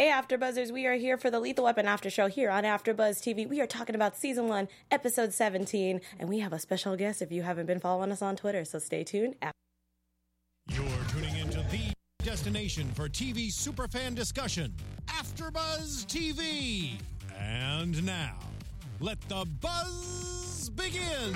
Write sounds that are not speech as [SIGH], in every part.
Hey, AfterBuzzers! We are here for the Lethal Weapon After Show here on AfterBuzz TV. We are talking about season one, episode seventeen, and we have a special guest. If you haven't been following us on Twitter, so stay tuned. You're tuning into the destination for TV superfan discussion, AfterBuzz TV. And now, let the buzz begin.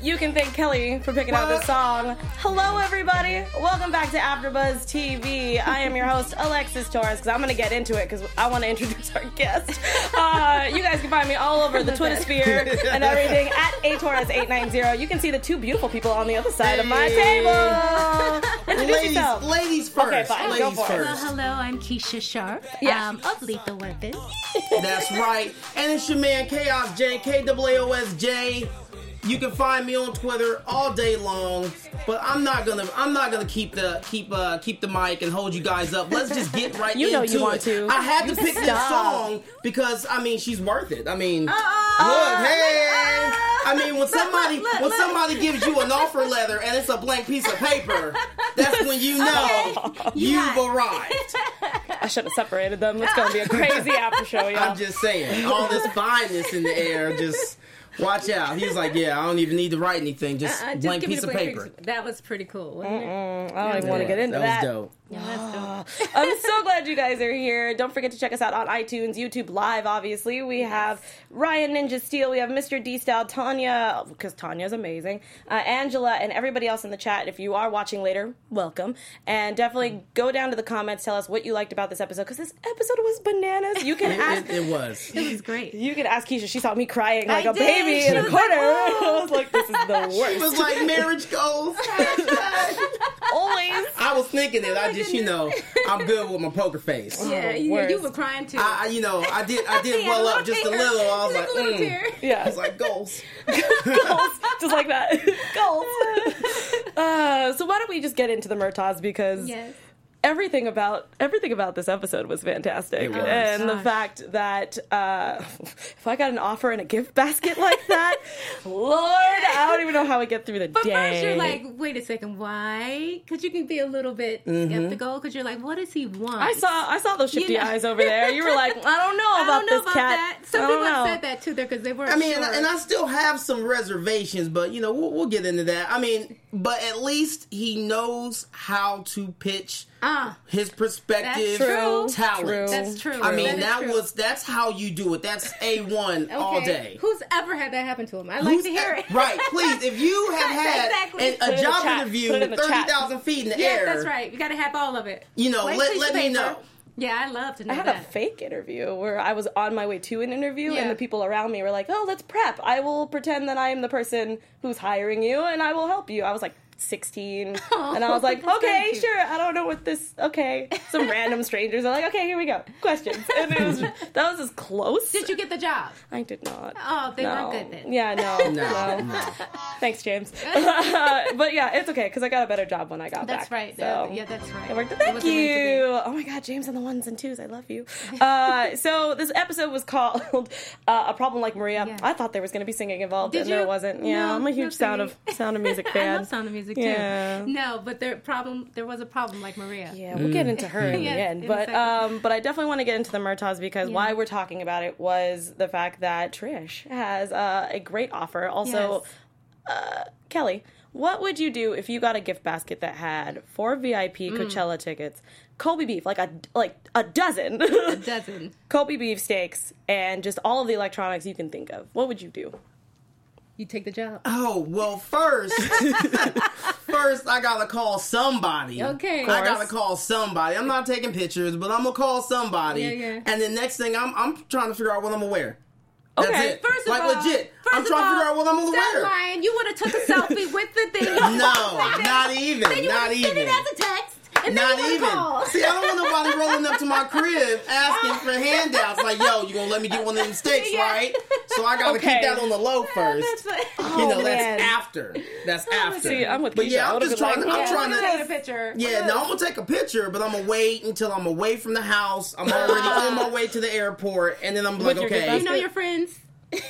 You can thank Kelli for picking out this song. Hello, everybody. Welcome back to AfterBuzz TV. I am your host, [LAUGHS] Alexis Torres, because I'm going to get into it because I want to introduce our guest. Uh, you guys can find me all over the Twitter sphere and everything at atorres890. You can see the two beautiful people on the other side of my table. Introduce Ladies, yourself. ladies first. Okay, fine, go Ladies for it. Well, first. hello, I'm Keesha Sharp Yeah. um, of Lethal Weapon. That's right. And it's your man Kaos J, K A O S J. You can find me on Twitter all day long, but I'm not gonna I'm not gonna keep the keep uh keep the mic and hold you guys up. Let's just get [LAUGHS] right You know into you want it. to. I had to pick this song because I mean she's worth it. I mean look, Uh-uh. hey I mean when [LAUGHS] somebody when somebody gives you an offer letter and it's a blank piece of paper, that's when you know you've arrived. I should have separated them. It's going to be a crazy after show, y'all. I'm just saying, all this fineness in the air, just watch out. He was like, "Yeah, I don't even need to write anything, just Uh, just blank give piece the of blank paper." picture. That was pretty cool, wasn't it? I don't even want to get into that. that. was dope. Yeah, that's dope. [LAUGHS] I'm so glad you guys are here. Don't forget to check us out on iTunes, YouTube Live, obviously. We have Ryan Ninja Steel, we have Mr. D Style, Tanya, because Tanya's amazing, uh, Angela, and everybody else in the chat. If you are watching later, welcome. And definitely go down to the comments, tell us what you liked about this episode, because this episode was bananas. You can It, ask. it, it was. It was great. You can ask Keesha. She saw me crying like I a did. baby She in a was corner. like, "Oh." [LAUGHS] I was like, "This is the worst." It was like marriage goals. [LAUGHS] Always. I was thinking it. I just, you know, I'm good with my poker face. Yeah, you, you were crying too. I, I- you know, I did, I did [LAUGHS] well up just a little. I was Just like, mm. Yeah. I was like goals. [LAUGHS] goals, just like that. [LAUGHS] goals. Uh, so why don't we just get into the Murtaughs because Yes. Everything about everything about this episode was fantastic, It was. and the fact that uh, [LAUGHS] if I got an offer in a gift basket like that, [LAUGHS] Lord, I don't even know how I get through the But day. first, you're like, wait a second, why? Because you can be a little bit skeptical because you're like, what does he want? I saw I saw those shifty You know. eyes over there. You were like, I don't know [LAUGHS] I about don't know this about cat. that. Some I people don't have know. said that too, there because they weren't I mean, sure. and, and I still have some reservations, but you know, we'll, we'll get into that. I mean, but at least he knows how to pitch Ah. his perspective, That's true. talent. True. That's true. I mean, That is that true. was that's how you do it. That's a one all day. Who's ever had that happen to him? I like Who's to hear e- it. Right, please. If you [LAUGHS] have had Exactly. an- Put it a job chat. interview Put it in the thirty feet in the Yeah, air, that's right. You got to have all of it. You know, Blank let let me know. Yeah, I love to know I had that. a fake interview where I was on my way to an interview, Yeah. and the people around me were like, "Oh, let's prep. I will pretend that I am the person who's hiring you, and I will help you." I was like. 16 [LAUGHS] Oh, and I was like, okay, sure. I don't know what this. Okay, some [LAUGHS] random strangers are like, okay, here we go, questions, and it was [LAUGHS] that was as close. Did you get the job? I did not. Oh, they no. weren't good then. Yeah, no, No, no. no. Thanks, James. but yeah, it's okay because I got a better job when I got That's back. That's right. So. Yeah, that's right. It worked. Thank wasn't meant to be. you. Oh my God, James on the ones and twos. I love you. Uh, so this episode was called uh, "A Problem Like Maria." Yeah. I thought there was going to be singing involved, Did and you? there wasn't. Yeah, No, I'm a no huge Sound of. Sound of Music fan. I love Sound of Music too. Yeah. No, but there problem. There was a problem like Maria. Yeah, we'll get into her in [LAUGHS] Yes, the end. in But um, but I definitely want to get into the Murtaughs because Yeah. why we're talking about it was the fact that Trish has uh, a great offer. Also, Yes. Kelli, what would you do if you got a gift basket that had four VIP Mm. Coachella tickets, Kobe beef, like a like a dozen a dozen. [LAUGHS] Kobe beef steaks, and just all of the electronics you can think of? What would you do? You take the job. Oh well, first, [LAUGHS] first I gotta call somebody. Okay. I gotta call somebody. I'm not taking pictures, but I'm gonna call somebody. Yeah, yeah. And then next thing, I'm I'm trying to figure out what I'm gonna wear. That's Okay, it. First of like all, legit. First I'm trying all, to figure out what I'm gonna wear. lying. You would have took a selfie with the thing. [LAUGHS] No, [LAUGHS] not even. Then you Not even. it as a text. And Not then even. Called. [LAUGHS] See, I don't want nobody rolling up to my crib asking for handouts. Like, yo, you gonna let me get one of them steaks, Yeah. right? So I gotta Okay. keep that on the low first. That's like, you know, Oh, man. that's after. That's after. See, I'm with But Keesha. yeah, I I'm just trying. like, I'm yeah. trying to take a picture. Yeah, no, I'm gonna take a picture, but I'm gonna wait until I'm away from the house. I'm [LAUGHS] already on my way to the airport, and then I'm like, okay, gift You know your friends.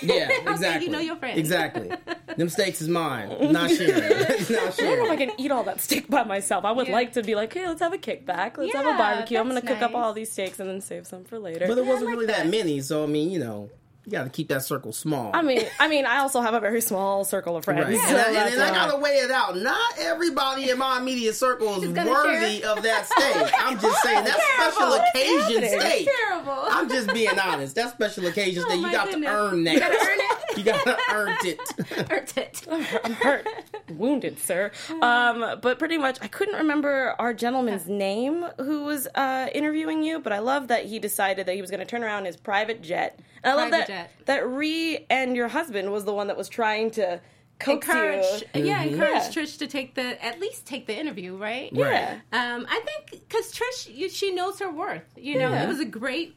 Yeah, [LAUGHS] exactly. you know your friends. Exactly. Them steaks is mine. [LAUGHS] Not sharing. [LAUGHS] Not I don't know if I can eat all that steak by myself. I would Yeah. like to be like, hey, let's have a kickback. Let's have a barbecue. I'm gonna that's cook up all these steaks and then save some for later. But there wasn't like really that. that. many, so I mean, you know, you got to keep that circle small. I mean, I mean, I also have a very small circle of friends. Right. so and, I, and I gotta weigh it out. Not everybody in my immediate circle is worthy share. of that steak. [LAUGHS] I'm just saying that special What's occasion happening? steak. Terrible. I'm just being honest. That special occasion steak, you got goodness. to earn that. [LAUGHS] You gotta earn it. [LAUGHS] You gotta earn it. Hurt it. I'm hurt, wounded, sir. Um, but pretty much, I couldn't remember our gentleman's name who was uh, interviewing you. But I love that he decided that he was going to turn around his private jet. And I love that jet. that Ree and your husband was the one that was trying to coax encourage, you. yeah, encourage Yeah. Trish to take the at least take the interview, right? Yeah. Um, I think because Trish, you, she knows her worth. You know, Yeah. it was a great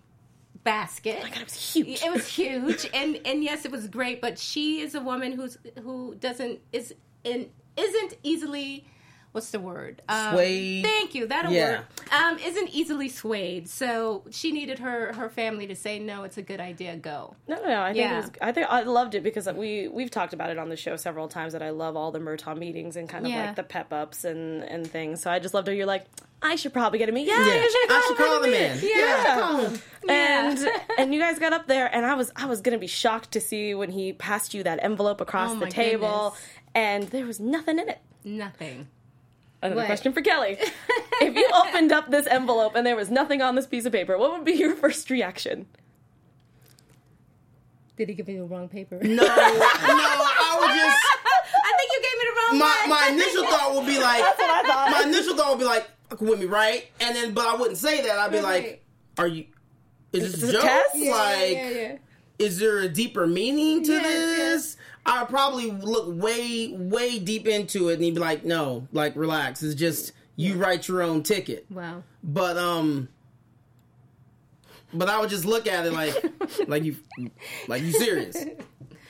basket. My God, it was huge. It was huge, [LAUGHS] and and yes, it was great. But she is a woman who's who doesn't is in isn't easily. What's the word? Um, Swayed. Thank you. That a Yeah. word. Um, isn't easily swayed. So she needed her her family to say no. It's a good idea. Go. No, no, no. I think Yeah. it was. I think I loved it because we we've talked about it on the show several times that I love all the Murtaugh meetings and kind of Yeah. like the pep ups and and things. So I just loved how you're like, I should probably get a meet. Yeah, Yeah. you should I should call get a the man. meet. Yeah, call him. And [LAUGHS] and you guys got up there, and I was I was gonna be shocked to see when he passed you that envelope across Oh, the table, goodness. and there was nothing in it. Nothing. Another What? question for Kelli: [LAUGHS] If you opened up this envelope and there was nothing on this piece of paper, what would be your first reaction? Did he give me the wrong paper? No, no, I would just. [LAUGHS] I think you gave me the wrong My one. my initial thought would be like. That's what I thought. My initial thought would be like, with me, right?" And then, but I wouldn't say that. I'd be Right. like, "Are you? Is this this a a joke? test? Yeah, like, yeah, yeah. is there a deeper meaning to Yes, this?" I'd probably look way, way deep into it, and he'd be like, "No, like, relax. It's just you write your own ticket." Wow. But um, but I would just look at it like, [LAUGHS] like you, like you serious?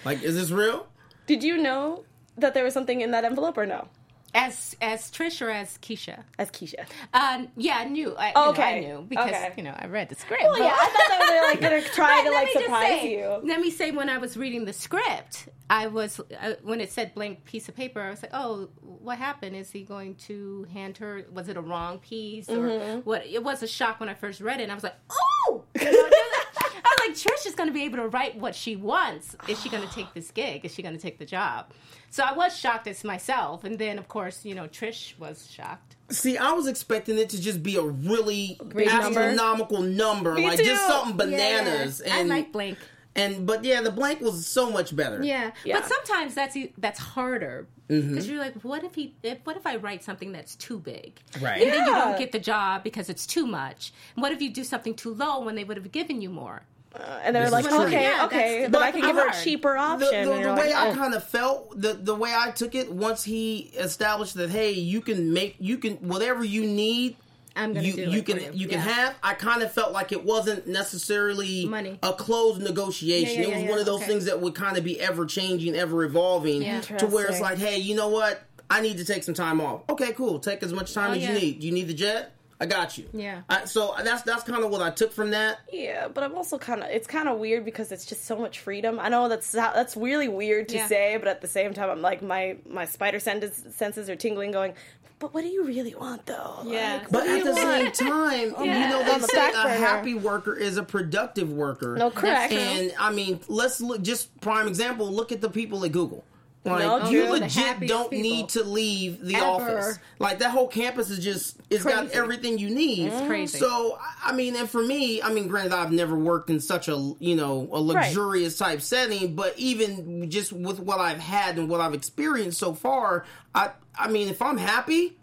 Like, is this real? Did you know that there was something in that envelope or no? As as Trish or as Keesha? As Keesha. Uh, yeah, I knew. I, Oh, you know, I knew because Okay. you know I read the script. Well, yeah, I thought that they were like gonna [LAUGHS] try to like surprise say- you. Let me say, when I was reading the script, I was uh, when it said blank piece of paper. I was like, "Oh, what happened? Is he going to hand her? Was it a wrong piece or Mm-hmm. what?" It was a shock when I first read it. and I was like, "Oh!" You know, I was like, "Trish is going to be able to write what she wants. Is she going to take this gig? Is she going to take the job?" So I was shocked as myself, and then of course, you know, Trish was shocked. See, I was expecting it to just be a really Big number. astronomical number, Me like too. just something bananas. Yeah, and I like blank. and but yeah, the blank was so much better. Yeah. Yeah. but sometimes that's e, that's harder Mm-hmm. because you're like, what if he? If, what if I write something that's too big? Right. And then you don't get the job because it's too much. What if you do something too low when they would have given you more? Uh, and they're This like, true. okay, Yeah, okay, that's- but But I can give her a cheaper option. the, and the way like, I oh. kind of felt, the the way I took it, once he established that, hey, you can make, you can whatever you need, I'm gonna you do you it can for you can Yeah. have. I kind of felt like it wasn't necessarily Money. a closed negotiation. Yeah, yeah, it was yeah, one of those Okay. things that would kind of be ever changing, ever evolving, Yeah. to where it's like, hey, you know what? I need to take some time off. Okay, cool. Take as much time Oh, as yeah. you need. Do you need the jet. I got you. Yeah. I, so that's that's kind of what I took from that. Yeah, but I'm also kind of it's kind of weird because it's just so much freedom. I know that's that's really weird to Yeah. say, but at the same time, I'm like my my spider senses senses are tingling, going. But what do you really want, though? Yeah. Like, But at the want? same time, [LAUGHS] you know, they the say a happy worker is a productive worker. No, correct. And I mean, let's look. Just prime example. Look at the people at Google. Like No, you legit don't people. need to leave the Ever. office. Like that whole campus is just it's got everything you need. It's crazy. So I- I mean, and for me, I mean, granted, I've never worked in such a you know a luxurious type setting, but even just with what I've had and what I've experienced so far, I I mean, if I'm happy.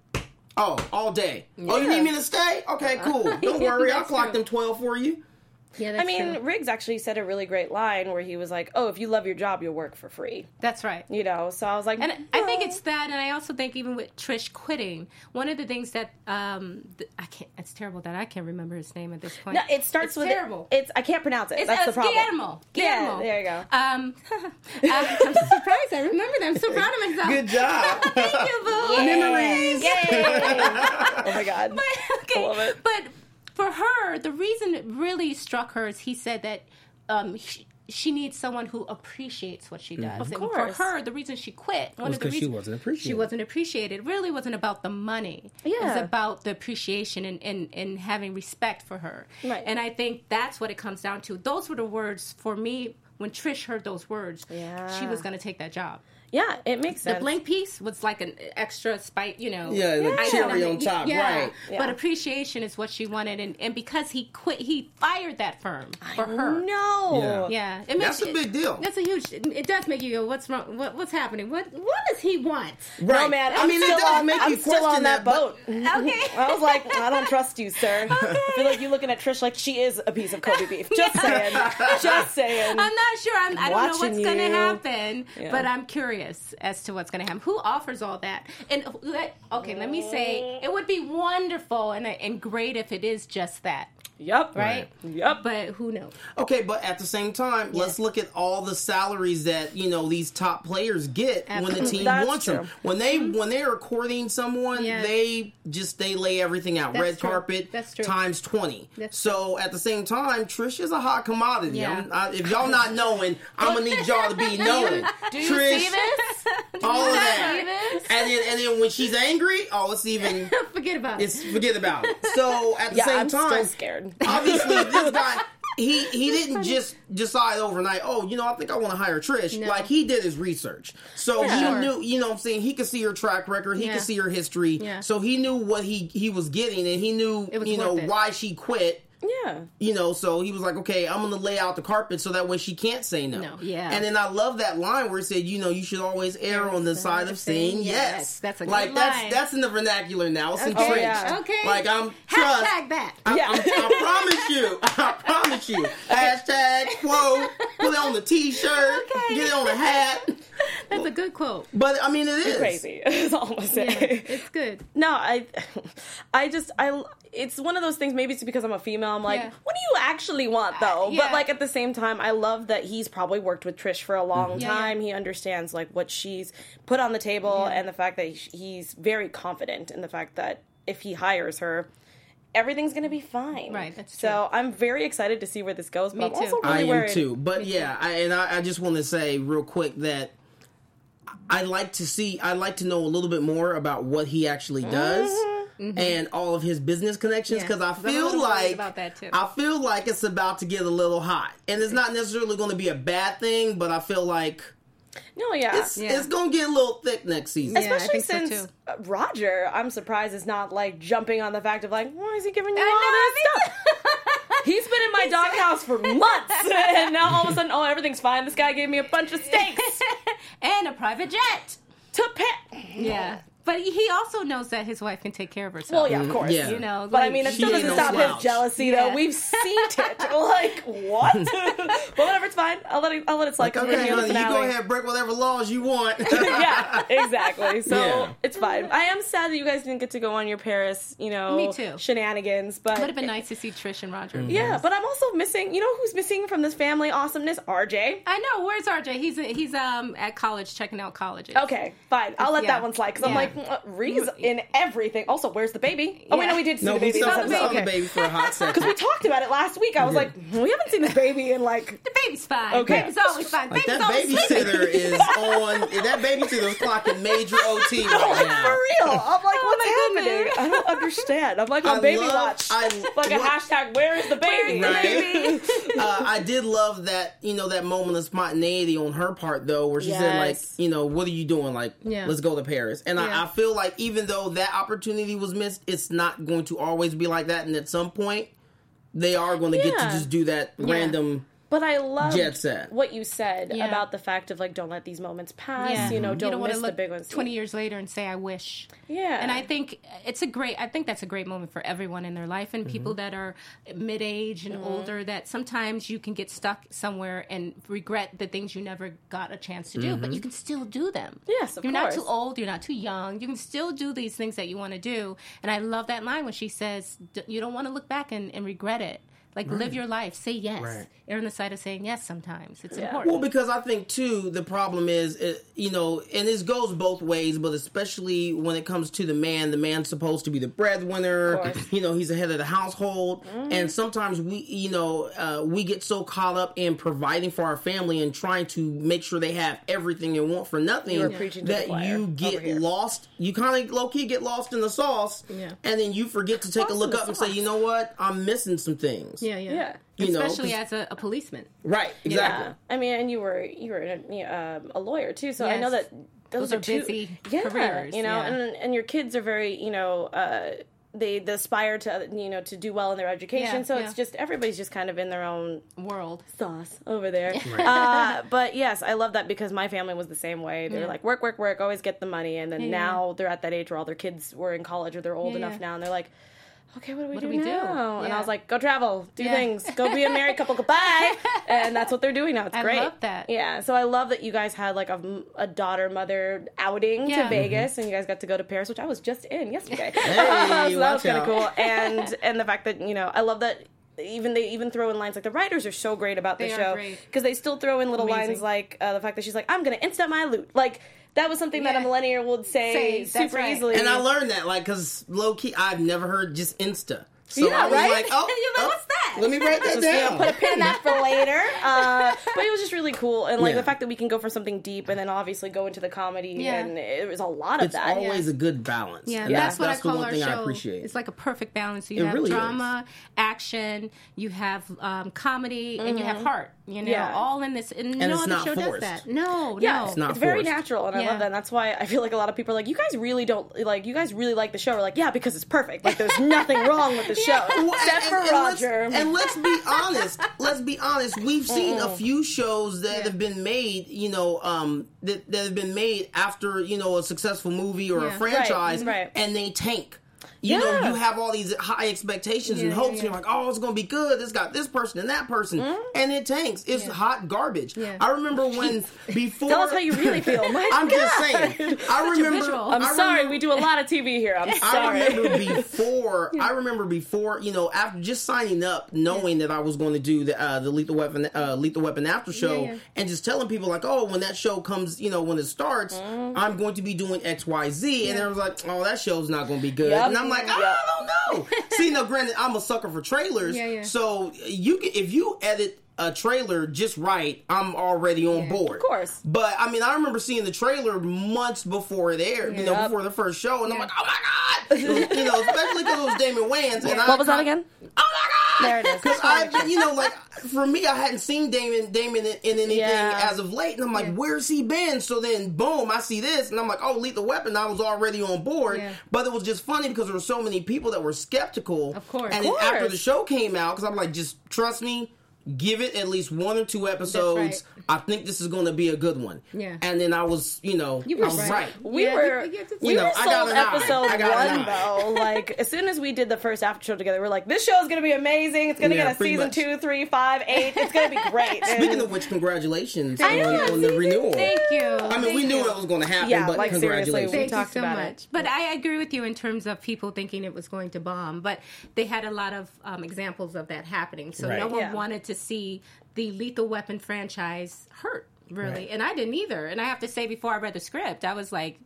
Oh, all day. Oh, you need me to stay? Okay, cool. [LAUGHS] Don't worry, I'll clock true. them twelve for you. Yeah, I mean, true. Riggs actually said a really great line where he was like, "Oh, if you love your job, you'll work for free." that's right. You know, so I was like, And I think it's that, and I also think even with Trish quitting, one of the things that um, th- I can't. It's terrible that I can't remember his name at this point. No, it starts It's with terrible. It's I can't pronounce it. It's, That's uh, the problem. Guillermo. Yeah, there you go. Um, uh, [LAUGHS] I'm surprised. I remember that. I'm so proud of myself. Good job. [LAUGHS] Thank you, Boo. Memories. [LAUGHS] oh my god. okay. I love it. But for her, the reason it really struck her is he said that um, he, she needs someone who appreciates what she does. Of and course. for her, the reason she quit, one Was of the 'cause she reasons wasn't appreciated. She wasn't appreciated. It really wasn't about the money. It was about the appreciation and, and, and having respect for her. Right. And I think that's what it comes down to. Those were the words for me when Trish heard those words. Yeah. She was going to take that job. Yeah, it makes sense. The blank piece was like an extra spite, you know. Yeah, the icing cherry on top, yeah. right. Yeah. But appreciation is what she wanted, and, and because he quit, he fired that firm for her. No. Yeah, it That's makes, a big deal. That's a huge. It, it does make you go, "What's wrong? What, what's happening? What What does he want?" Right. No, man. I I'm mean, still it does on, make I'm you still question on that, but- boat. [LAUGHS] Okay. I was like, I don't trust you, sir. [LAUGHS] I feel like you're looking at Trish like she is a piece of Kobe beef. [LAUGHS] Just saying. Just saying. I'm not sure. I'm, I don't know Watching what's going to happen, Yeah. but I'm curious as to what's going to happen. Who offers all that? And okay, let me say, it would be wonderful and and great if it is just that, Yep. right? Yep. But who knows? Okay, but at the same time, let's look at all the salaries that you know these top players get when the team That's wants true. them. When they mm-hmm. when they are courting someone, Yeah. they just they lay everything out, That's red true. carpet That's true. times twenty. That's so at the same time, Trish is a hot commodity. Yeah. I'm- if y'all not knowing, I'm gonna need y'all to be [LAUGHS] knowing. Do you Trish, see this? all of See that, this? and then and then when she's angry, oh, it's even [LAUGHS] Forget about it. it's forget about it. So at the same [LAUGHS] time, Yeah, same I'm time, still scared. obviously [LAUGHS] this guy he he didn't just decide overnight oh you know i think i want to hire trish No. like he did his research so he Sure. knew you know what i'm saying he could see her track record he Yeah. could see her history Yeah. so he knew what he he was getting and he knew you know it. why she quit Yeah. you know, so he was like, okay, I'm going to lay out the carpet so that way she can't say no. No, yeah. And then I love that line where it said, you know, you should always err on the side of saying yes. yes. That's a good like that's line. that's in the vernacular now. It's Okay. entrenched. Yeah. Okay. Like I'm trust. Hashtag that. I, Yeah. I'm- I promise you. [LAUGHS] I promise you. Hashtag quote. Put it on the T-shirt. [LAUGHS] Okay. Get it on the hat. [LAUGHS] That's a good quote. But I mean, it is Crazy. [LAUGHS] Is all I'm gonna say. Yeah, it's good. No, I, I just I. It's one of those things. Maybe it's because I'm a female. I'm like, Yeah. what do you actually want, though? yeah. But like at the same time, I love that he's probably worked with Trish for a long Mm-hmm. Yeah, yeah. time. He understands like what she's put on the table, Yeah. and the fact that he's very confident in the fact that if he hires her. Everything's gonna be fine. Right, that's So I'm very excited to see where this goes. But Me I'm too. also really I am worried. too. But yeah, I, and I, I just want to say real quick that I like to see, I like to know a little bit more about what he actually does. And all of his business connections Mm-hmm. Yeah. because I feel like about that, too. I feel like it's about to get a little hot, and it's not necessarily going to be a bad thing, but I feel like No, yeah. it's Yeah. it's going to get a little thick next season. Yeah. I Especially think so, since too. uh, Roger, I'm surprised is not like jumping on the fact of like, why is he giving you all I this stuff? [LAUGHS] He's been in my doghouse for months, [LAUGHS] and now all of a sudden, oh, everything's fine. This guy gave me a bunch of steaks [LAUGHS] and a private jet. to pet. Yeah. But he also knows that his wife can take care of herself. Well, yeah, of course. Yeah. You know, But I mean, it still doesn't stop slouch. his jealousy, Yeah. though. We've seen it. [LAUGHS] Like what? [LAUGHS] but whatever, it's fine. I'll let it. I'll let it slide. 'cause we're Okay, here in the honey, you go ahead, break whatever laws you want. [LAUGHS] yeah, exactly. So Yeah. it's fine. I am sad that you guys didn't get to go on your Paris, you know, Me too. shenanigans. But would have been nice to see Trish and Roger. Yeah, but I'm also missing. You know who's missing from this family awesomeness? RJ. I know. Where's RJ? He's he's um at college checking out colleges. Okay, fine. I'll let Yeah. that one slide because I'm like mm, Ree's in everything. Also, where's the baby? Oh wait, Yeah. no, we did see no, the baby. saw, this we saw episode. the Okay. baby for a hot second. Because we talked about it last week. I was Yeah. like, we haven't seen this baby in like. The baby's fine. Okay. Baby's always fine. Like baby's that always babysitter is on. That babysitter's clocking major [LAUGHS] OT right now. For real, I'm like, Oh what's my happening? goodness. I don't understand. I'm like on I baby love- watch. I- like a hashtag. Where is the baby? Where is the Right. baby? [LAUGHS] [LAUGHS] uh, I did love that, you know, that moment of spontaneity on her part, though, where she said, like, you know, what are you doing? Like, Yeah. let's go to Paris. And Yeah. I, I feel like even though that opportunity was missed, it's not going to always be like that. And at some point, they are going to get to just do that random. But I love Jet set. what you said Yeah. about the fact of like, don't let these moments pass. Yeah. You know, don't wanna miss the look big ones. 20 years later and say, I wish. Yeah. And I think it's a great, I think that's a great moment for everyone in their life and people Mm-hmm. that are mid age and older that sometimes you can get stuck somewhere and regret the things you never got a chance to do, but you can still do them. Yes, of You're not too old, you're not too young. You can still do these things that you want to do. And I love that line when she says, "D- You don't want to look back and, and regret it. Like live your life, say yes. Right. Err on the side of saying yes. Sometimes it's Yeah. important. Well, because I think too, the problem is, it, you know, and this goes both ways, but especially when it comes to the man, the man's supposed to be the breadwinner. You know, he's the head of the household, and sometimes we, you know, uh, we get so caught up in providing for our family and trying to make sure they have everything they want for nothing You were preaching to the that choir you get lost. You kind of low key get lost in the sauce, Yeah. and then you forget to take Lost a look the up and say, you know what, I'm missing some things. Yeah, yeah. Yeah. You know, as a, a policeman. right, exactly. Yeah, I mean, and you were you were a, um, a lawyer too, so I know that those, Those are two, busy yeah, careers, You know, yeah. and and your kids are very you know. Uh, they, they aspire to you know to do well in their education, Yeah, so yeah. it's just everybody's just kind of in their own World. sauce over there. Uh, but yes, I love that because my family was the same way. They were Yeah. like work, work, work, always get the money, and then Yeah, now they're at that age where all their kids were in college or they're old Yeah, enough yeah. now, and they're like. Okay, what do we What do do we do? now? And I was like, go travel, do Yeah. things, go be a married couple, [LAUGHS] goodbye. and that's what they're doing now. It's I great. I love that. Yeah, so I love that you guys had like a, a daughter mother outing to Yeah. Vegas, and you guys got to go to Paris, which I was just in yesterday. Hey, [LAUGHS] so that was kind of cool. [LAUGHS] And and the fact that you know, I love that. Even they even throw in lines like the writers are so great about the show because they still throw in little Amazing. lines like uh, the fact that she's like, "I'm gonna insta my loot." Like that was something that a millennial would say, Say, super right. easily. And I learned that, like, because low key, I've never heard just Insta. So Yeah, I was right? like, oh, And [LAUGHS] you're like, oh, what's that? Let me write that [LAUGHS] Just, you know, down. put a pin in that for later. [LAUGHS] Uh, but it was just really cool, and like Yeah. the fact that we can go for something deep, and then obviously go into the comedy, Yeah. and it was a lot of it's that. always a good balance. Yeah, And that's what that's I call our show. I appreciate. It's like a perfect balance. You It have really drama, action, you have um, comedy, and you have heart. You know, Yeah. all in this. And, no it's other not show forced. does that. No, Yeah, no. it's, not it's very natural, and I love that. And that's why I feel like a lot of people are like, "You guys really don't like. You guys really like the show." We're like, "Yeah, because it's perfect. Like, there's nothing wrong with the show [LAUGHS] except for and let's- And let's be [LAUGHS] honest. Let's be honest. We've seen a few shows that have been made, you know, um, that, that have been made after you know a successful movie or a franchise, Right, right. and they tank. You know, you have all these high expectations and hopes. yeah, And you're like, oh, it's gonna be good. It's got this person and that person, and it tanks. It's hot garbage. Yeah. I remember [LAUGHS] when before. Tell us how you really feel. [LAUGHS] I'm just saying. I remember. I'm I sorry, remember- we do a lot of TV here. I'm [LAUGHS] I sorry. remember before. I remember before. You know, after just signing up, knowing that I was going to do the uh, the Lethal Weapon uh, Lethal Weapon after show, Yeah, yeah. and just telling people like, oh, when that show comes, you know, when it starts, Mm-hmm. I'm going to be doing X, Y, Z, and Yeah. I was like, oh, that show's not going to be good, Yep. I'm like, Yep. Ah, I don't know. [LAUGHS] See, now, granted, I'm a sucker for trailers, Yeah, yeah. so you can if you edit. A trailer just right, I'm already on Yeah. board. Of course. But I mean, I remember seeing the trailer months before it aired, you know, before the first show, and I'm like, oh my god, [LAUGHS] you know, especially because it was Damon Wayans. And I, What was that again? Oh my god! There it is. Because I've you know, like for me, I hadn't seen Damon Damon in, in anything Yeah. as of late, and I'm like, where's he been? So then, boom, I see this, and I'm like, oh, Lethal Weapon. I was already on board, Yeah. but it was just funny because there were so many people that were skeptical. Of course. and Of then after the show came out, because I'm like, just trust me. Give it at least one or two episodes. right. I think this is going to be a good one. Yeah. And then I was, you know, You were I was right. right. We Yeah, were you- you get to- we You know, were I got sold an eye. episode I got one though. [LAUGHS] Like as soon as we did the first after show together, we're like, this show is gonna be amazing. It's gonna Yeah, get a season much. two, three, five, eight. It's gonna be great. [LAUGHS] Speaking And- of which, congratulations I on, know, on the renewal. Thank you. I mean, we knew you. it was going to happen, Yeah, but like, seriously, congratulations. we Thank talked you so about much. it. But I agree with you in terms of people thinking it was going to bomb. But they had a lot of um, examples of that happening. So Right. no one wanted to see the Lethal Weapon franchise hurt, really. Right. And I didn't either. And I have to say, before I read the script, I was like,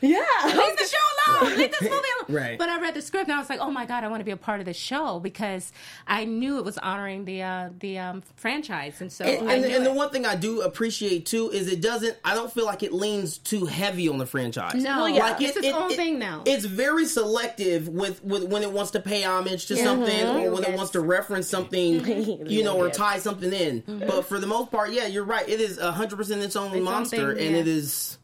yeah. leave the show alone. Leave this movie alone. [LAUGHS] Right. But I read the script and I was like, oh my god, I want to be a part of this show because I knew it was honoring the uh, the um, franchise, and so And, I and, knew and the one thing I do appreciate too is it doesn't. I don't feel like it leans too heavy on the franchise. No, Well, yeah. it's its own thing now. It's very selective with, with when it wants to pay homage to something or when it wants to reference something, [LAUGHS] you know, or Yes. tie something in. But for the most part, yeah, you're right. It is hundred percent its own own monster, thing, and yeah. it is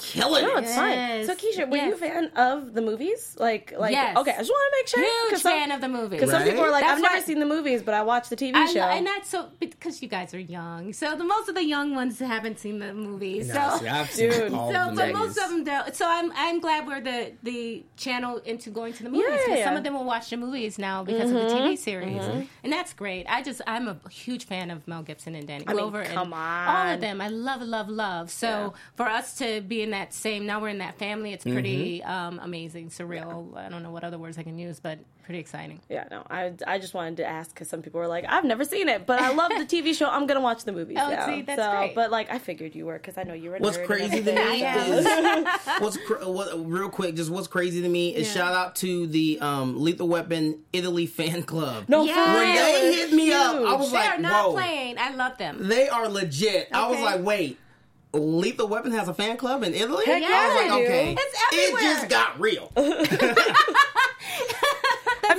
killing No, it. it's fine. Yes. So Keesha, were you a fan of the movies? Like, like Yes. okay, I just want to make sure. huge 'cause some- fan of the movie. Because some people are like, That's I've never why- seen the movies, but I watched the TV I, show. and that's so because you guys are young. So the most of the young ones haven't seen the movie. Nah, so see, I've seen Dude. all so, the but movies. most of them don't. So I'm I'm glad we're the the channel into going to the movies because yeah. some of them will watch the movies now because of the TV mm-hmm. series, mm-hmm. and that's great. I just I'm a huge fan of Mel Gibson and Danny mean, Glover come and all of them. I love love love. So Yeah. for us to be in in that same. Now we're in that family. It's pretty um, amazing, surreal. I don't know what other words I can use, but pretty exciting. Yeah, no, I, I just wanted to ask because some people were like, I've never seen it, but I love the TV show. I'm gonna watch the movies. [LAUGHS] Oh, now. see, that's so, great. But like, I figured you were because I know you were. a What's nerd crazy to me [LAUGHS] is [LAUGHS] what's cr- what, real quick. Just what's crazy to me is Yeah. shout out to the um, Lethal Weapon Italy fan club. No, Yeah. when they hit me up, I huge. was They like, are not "Whoa, playing. I love them. they are legit." I was like, "Wait." Lethal Weapon has a fan club in Italy. Heck I was like, do. "Okay, It's it just got real." [LAUGHS] [LAUGHS]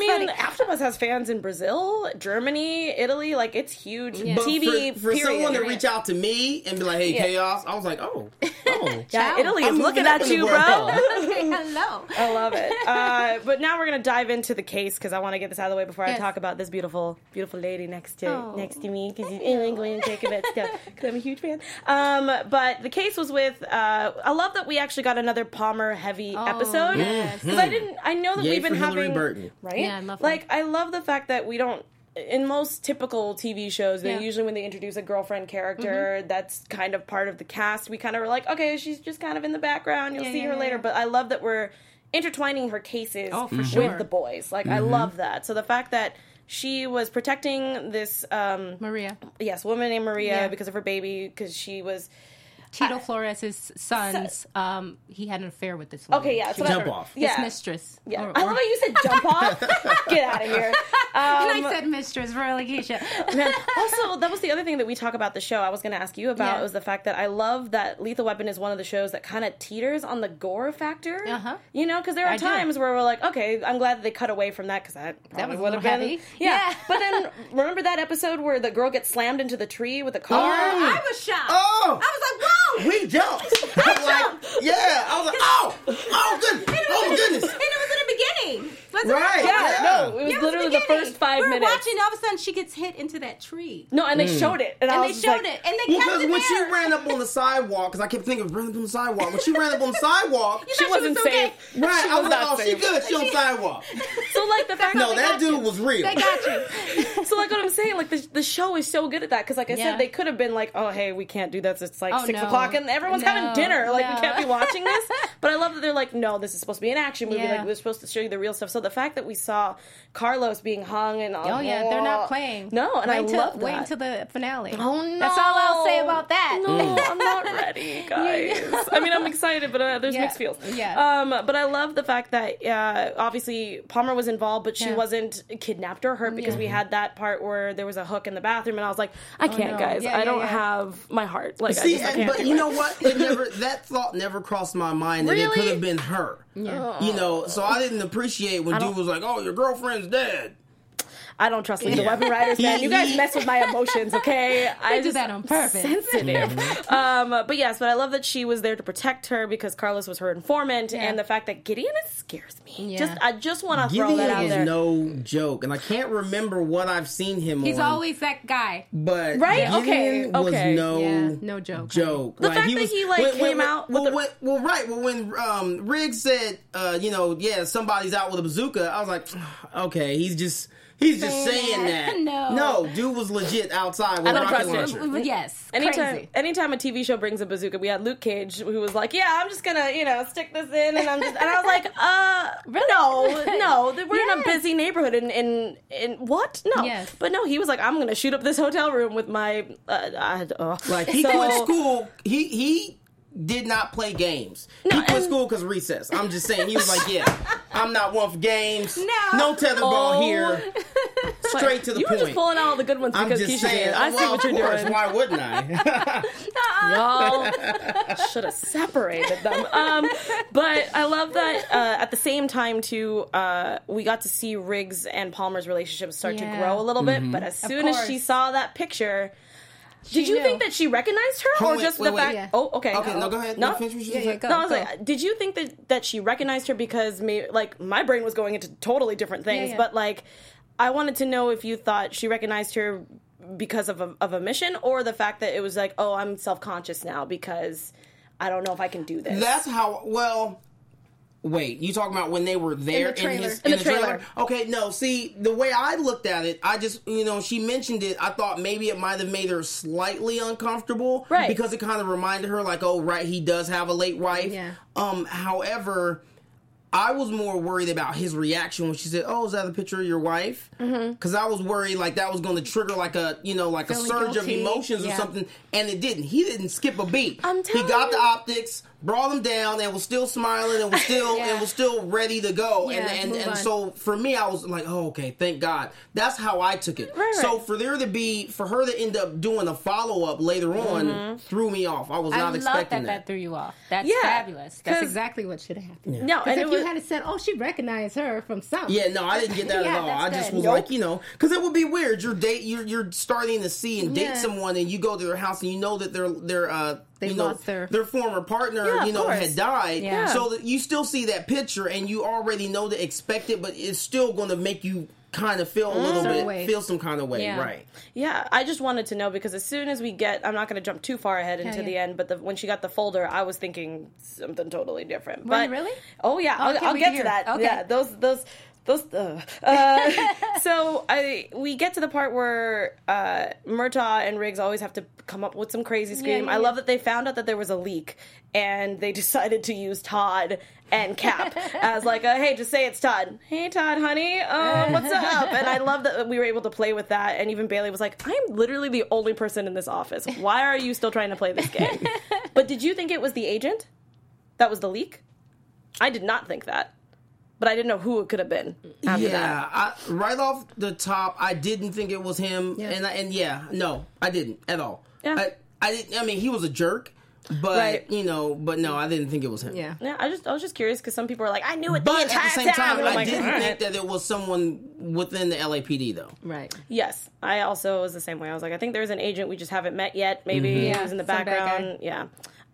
I mean, funny. AfterBuzz has fans in Brazil, Germany, Italy. Like, it's huge. Yeah. But TV. for, for period. someone to reach out to me and be like, "Hey, Yeah. chaos," I was like, "Oh, [LAUGHS] oh." yeah, Italy I'm is looking at you, bro. okay, [LAUGHS] hello. I love it. Uh, but now we're gonna dive into the case because I want to get this out of the way before I talk about this beautiful, beautiful lady next to Oh. next to me because he's anyway going to take about stuff because I'm a huge fan. Um, but the case was with. Uh, I love that we actually got another Palmer heavy Oh, episode yes. because I didn't. I know that Yay we've been for having Burton. right. Yeah, I love her. like I love the fact that we don't. In most typical TV shows, they Yeah. Mm-hmm. usually when they introduce a girlfriend character, that's kind of part of the cast. We kind of are like, okay, she's just kind of in the background. You'll Yeah, see yeah, her yeah. later. But I love that we're intertwining her cases Oh, for with sure. the boys. Like I love that. So the fact that she was protecting this um Maria. yes woman named Maria Yeah. because of her baby because she was Tito Flores' sons, um, he had an affair with this woman. okay yeah She so Jump that- her- off. His yeah mistress. yeah Or- I love how you said jump off [LAUGHS] get out of here and um, I said mistress for Lakeisha. [LAUGHS] Man, also, that was the other thing that we talk about the show. I was going to ask you about Yeah. was the fact that I love that Lethal Weapon is one of the shows that kind of teeters on the gore factor. Uh-huh. You know, because there are I do. times where we're like, okay, I'm glad that they cut away from that because that probably was would have been heavy. Yeah. Yeah. but then remember that episode where the girl gets slammed into the tree with a car? Oh. I was shocked. Oh. I was like, whoa! We jumped. [LAUGHS] I was like, yeah. I was like, oh, oh, goodness, oh goodness. And it was in the beginning. Wasn't Right. It? Yeah, Yeah. no, it was It was literally the beginning. first five we were minutes. watching, all of a sudden she gets hit into that tree. No, and they mm. showed it, and, I And was they showed like, it. And they Well, kept because it when she ran up on the sidewalk, because I kept thinking running up on the sidewalk. When she ran up on the sidewalk, She she wasn't was okay. safe. right? She I was was like, not oh, she good. She on the sidewalk. [LAUGHS] So like the fact No, that that dude was real. They got you. [LAUGHS] so like what I'm saying, like the, the show is so good at that because like I said, they could have been like, oh hey, we can't do this. It's like oh, six o'clock and everyone's having dinner. Like we can't be watching this. [LAUGHS] But I love that they're like, no, this is supposed to be an action movie. Like we're supposed to show you the real stuff. So the fact that we saw Carlos being hung and all. Oh yeah, they're not playing. No, and wait I till, love that. Wait until the finale. Oh no! That's all I'll say about that. No, I'm not [LAUGHS] ready, guys. I mean, I'm excited, but uh, there's Yeah. mixed feels. Yeah. Um, but I love the fact that uh, obviously Palmer was involved, but she Yeah. wasn't kidnapped or hurt because Yeah. we had that part where there was a hook in the bathroom, and I was like, I can't, no. guys. Yeah, I yeah, don't yeah. have my heart. Like, See, I just I and, can't but you it. know what? It never [LAUGHS] that thought never crossed my mind that it could have been her. Yeah. You know, so I didn't appreciate when don't- dude was like, "Oh, your girlfriend's dead." I don't trust Lethal Weapon Riders, man. You guys mess with my emotions, okay? [LAUGHS] I do just- that on purpose. Sensitive. [LAUGHS] um, but yes, but I love that she was there to protect her because Carlos was her informant, Yeah. and the fact that Gideon it scares me. Yeah. Just I just want to throw Gideon that out is there. no joke, and I can't remember what I've seen him He's on. always that guy. but Right? Gideon Okay, was okay. no Yeah, no joke. joke. The fact that he, like, came out with well, the- when- well, right. Well, when um, Riggs said, uh, you know, yeah, somebody's out with a bazooka, I was like, [SIGHS] okay, he's just. He's just Saying saying that. that. [LAUGHS] No. no, dude was legit outside with I a don't rocket trust launcher. him. Yes. Anytime, Crazy. anytime a TV show brings a bazooka, we had Luke Cage who was like, "Yeah, I'm just gonna, you know, stick this in," and I'm just, and I was like, [LAUGHS] "Uh, no, [LAUGHS] no, we're in a busy neighborhood, and in, in what? No, Yes. but no, he was like, I'm gonna shoot up this hotel room with my, uh, I, uh. Like he So- quit school. He he did not play games. he quit and- school because recess. I'm just saying. He was like, yeah, [LAUGHS] I'm not one for games. No. no tetherball Oh. here. [LAUGHS] Straight to the you point. were just pulling out all the good ones I'm because just Keesha's saying. in. I see what you're of course, doing. Why wouldn't I? [LAUGHS] y'all should have separated them. Um, but I love that uh, at the same time too, uh, we got to see Riggs and Palmer's relationship start to grow a little Mm-hmm. bit. But as soon as she saw that picture. Did you knew. think that she recognized her, Hold or on, just wait, the wait, fact? yeah. Oh, okay. okay, no, go ahead. No, No, finish what you Yeah, yeah, go. no, I was like, did you think that that she recognized her because maybe like my brain was going into totally different things, yeah. but like I wanted to know if you thought she recognized her because of a, of a mission or the fact that it was like, oh, I'm self conscious now because I don't know if I can do this. That's how. Well, Wait, you talking about when they were there in, the trailer. his In the trailer. Okay, no. See, the way I looked at it, I just you know she mentioned it. I thought maybe it might have made her slightly uncomfortable, Right. Because it kind of reminded her like, oh, right, he does have a late wife. Yeah. Um. However. I was more worried about his reaction when she said, "Oh, is that a picture of your wife?" Because I was worried like that was going to trigger like a you know like Feeling a surge of guilty. emotions or something, and it didn't. He didn't skip a beat. I'm telling he got the optics, brought him down, and was still smiling and was [LAUGHS] still Yeah. and was still ready to go. Yeah, and and, and so for me, I was like, "Oh, okay, thank God." That's how I took it. Right, So right. for there to be for her to end up doing a follow up later on Mm-hmm. threw me off. I was I not love expecting that, that threw you off. That's Yeah, fabulous. That's exactly what should have happened. No, and if it you had said, "Oh, she recognized her from something," Yeah, no, I didn't get that [LAUGHS] Yeah, at all. I just good. was Nope. like, you know, because it would be weird. You're date, you're you're starting to see and date Yeah. someone, and you go to their house, and you know that their their uh, They you know, lost their- former partner, Yeah, you know, course. had died. Yeah. So that you still see that picture, and you already know to expect it, but it's still going to make you kind of feel a little Certain bit, way. feel some kind of way, Yeah. right? yeah, I just wanted to know because as soon as we get, I'm not going to jump too far ahead into yeah. the end, but the, when she got the folder, I was thinking something totally different. Were but you really? Oh yeah, Oh, I'll, I'll get can to that. Okay. Yeah, those those. Those, uh, uh, [LAUGHS] so I we get to the part where uh, Murtaugh and Riggs always have to come up with some crazy scream. yeah, I yeah. love that they found out that there was a leak and they [LAUGHS] decided to use Todd and Cap [LAUGHS] as like a hey, just say it's Todd. Hey Todd, honey, um, what's up? And I love that we were able to play with that. And even Bailey was like, I am literally the only person in this office. Why are you still trying to play this game? but did you think it was the agent? That was the leak. I did not think that, but I didn't know who it could have been after yeah, that. I, right off the top, I didn't think it was him, Yeah. and I, and yeah, no, I didn't at all. Yeah. I, I didn't. I mean, he was a jerk, but Right. you know, but no, I didn't think it was him. yeah. Yeah, I just I was just curious because some people are like, I knew it But entire at the same time. time, I'm like, didn't "All right." think that it was someone within the LAPD though. Right. Yes, I also was the same way. I was like, I think there's an agent we just haven't met yet. Maybe Mm-hmm. Yeah, who's in the some background. Yeah.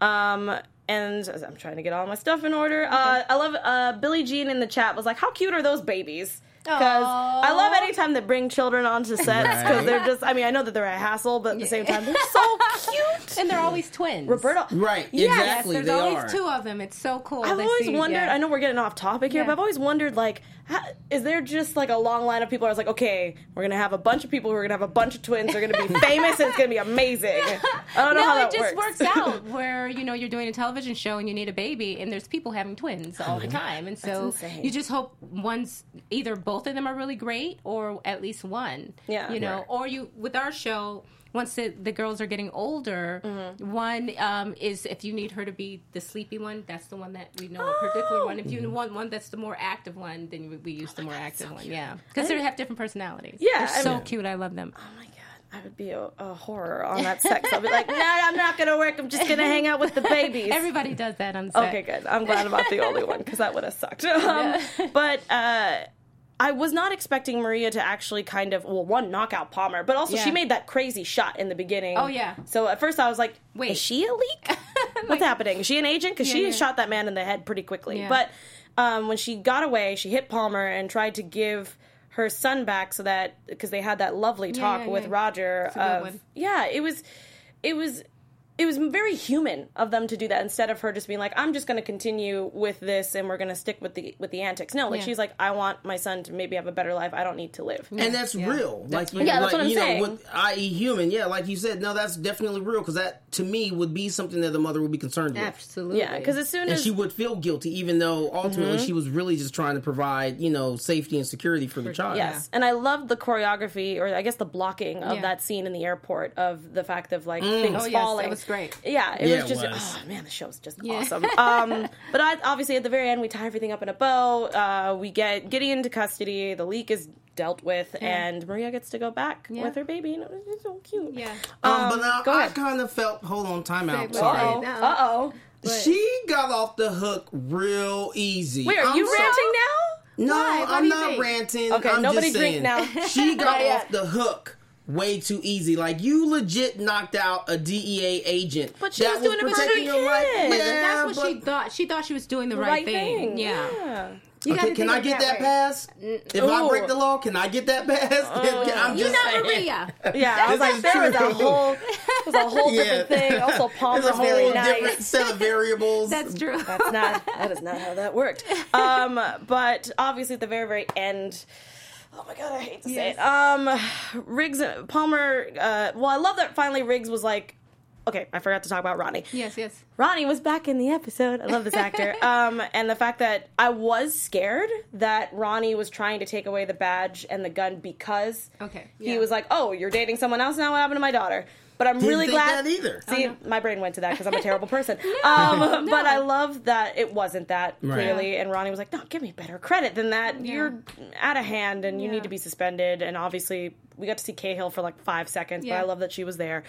Um, and I'm trying to get all my stuff in order. Uh, I love uh, Billie Jean in the chat was like, how cute are those babies? Because I love Aw. anytime they bring children onto sets because Right. they're just. I mean, I know that they're a hassle, but at the same time, they're so [LAUGHS] cute. And they're always twins. Roberto, Right? Yes, exactly. There's they always are. two of them. It's so cool. I've always see- wondered. yeah. I know we're getting off topic here, Yeah. but I've always wondered, like, how, is there just like a long line of people? I was like, okay, we're gonna have a bunch of people who are gonna have a bunch of twins. They're gonna be [LAUGHS] famous, and it's gonna be amazing. I don't know no, how that it just works. works out [LAUGHS] where you know you're doing a television show and you need a baby, and there's people having twins all the oh, time, and so you just hope one's either both of them are really great or at least one. Yeah. you know, Right. or you with our show. Once the, the girls are getting older, Mm-hmm. one um, is if you need her to be the sleepy one, that's the one that we know a particular one. If you want one that's the more active one, then we, we use the more active one. Yeah, because they have different personalities. Yeah, they're I so mean- cute. I love them. Oh my god, I would be a, a horror on that sex. I'll be like, [LAUGHS] no, I'm not gonna work. I'm just gonna hang out with the babies. Everybody does that on set. Okay, good. I'm glad I'm not the only one because that would have sucked. [LAUGHS] Um, but uh, I was not expecting Maria to actually kind of well, one knock out Palmer, but also she made that crazy shot in the beginning. Oh, yeah. So at first I was like, Wait. is she a leak? [LAUGHS] What's happening? Is she an agent? Because she yeah. shot that man in the head pretty quickly. Yeah. But um, when she got away, she hit Palmer and tried to give her son back so that because they had that lovely talk yeah, with yeah. Roger. Of, yeah, it was, it was it was very human of them to do that instead of her just being like i'm just going to continue with this and we're going to stick with the with the antics no like Yeah. she's like i want my son to maybe have a better life i don't need to live and that's Yeah. real. Like you, Yeah, that's like, what I'm you saying. know, with i.e. human. Yeah, like you said, no, that's definitely real because that to me would be something that the mother would be concerned with. Absolutely. yeah because as soon And as she would feel guilty, even though ultimately Mm-hmm. she was really just trying to provide, you know, safety and security for the child. Yes, and I loved the choreography, or I guess the blocking of Yeah. that scene in the airport of the fact of like things Oh, falling. it was great. Yeah, it Yeah, was it just was. oh man, the show's just Yeah. awesome. [LAUGHS] Um, but I, obviously at the very end, we tie everything up in a bow. Uh, we get Gideon into custody. The leak is dealt with, and Maria gets to go back Yeah. with her baby, and it was so cute. Yeah. Um, but now go I ahead. kind of felt. Hold on, time out. Say- Sorry. Uh oh. Uh oh. She got off the hook real easy. Wait, are I'm you so- ranting now? No, Why? What I'm you not think? ranting. Okay, I'm nobody just drink saying, now. She [LAUGHS] got off the hook way too easy. Like you legit knocked out a DEA agent. But she was doing it for her protecting your life. Yeah, That's what but- she thought. She thought she was doing the, The right, thing. Yeah. yeah. You Okay, can I get that way. pass? If I break the law, can I get that [LAUGHS] pass? I'm You're just not saying. Maria. [LAUGHS] Yeah, I was This like, there was a true. whole. was a whole different thing. Also, Palmer's [LAUGHS] There's a very whole nice. different set of variables. That's true. That's not. That is not how that worked. Um, but obviously, at the very, very end. Oh my god, I hate to say it. Um, Riggs, Palmer. Uh, well, I love that finally Riggs was like, okay, I forgot to talk about Ronnie. yes, yes. Ronnie was back in the episode. I love this actor. [LAUGHS] um, and the fact that I was scared that Ronnie was trying to take away the badge and the gun because Okay, he was like, "Oh, you're dating someone else now. What happened to my daughter?" But I'm Didn't really think glad. that either. See, my brain went to that because I'm a terrible person. [LAUGHS] um, But I love that it wasn't that Right. clearly. And Ronnie was like, "No, give me better credit than that. You're out of hand, and you Yeah. need to be suspended." And obviously, we got to see Cahill for like five seconds, but I love that she was there.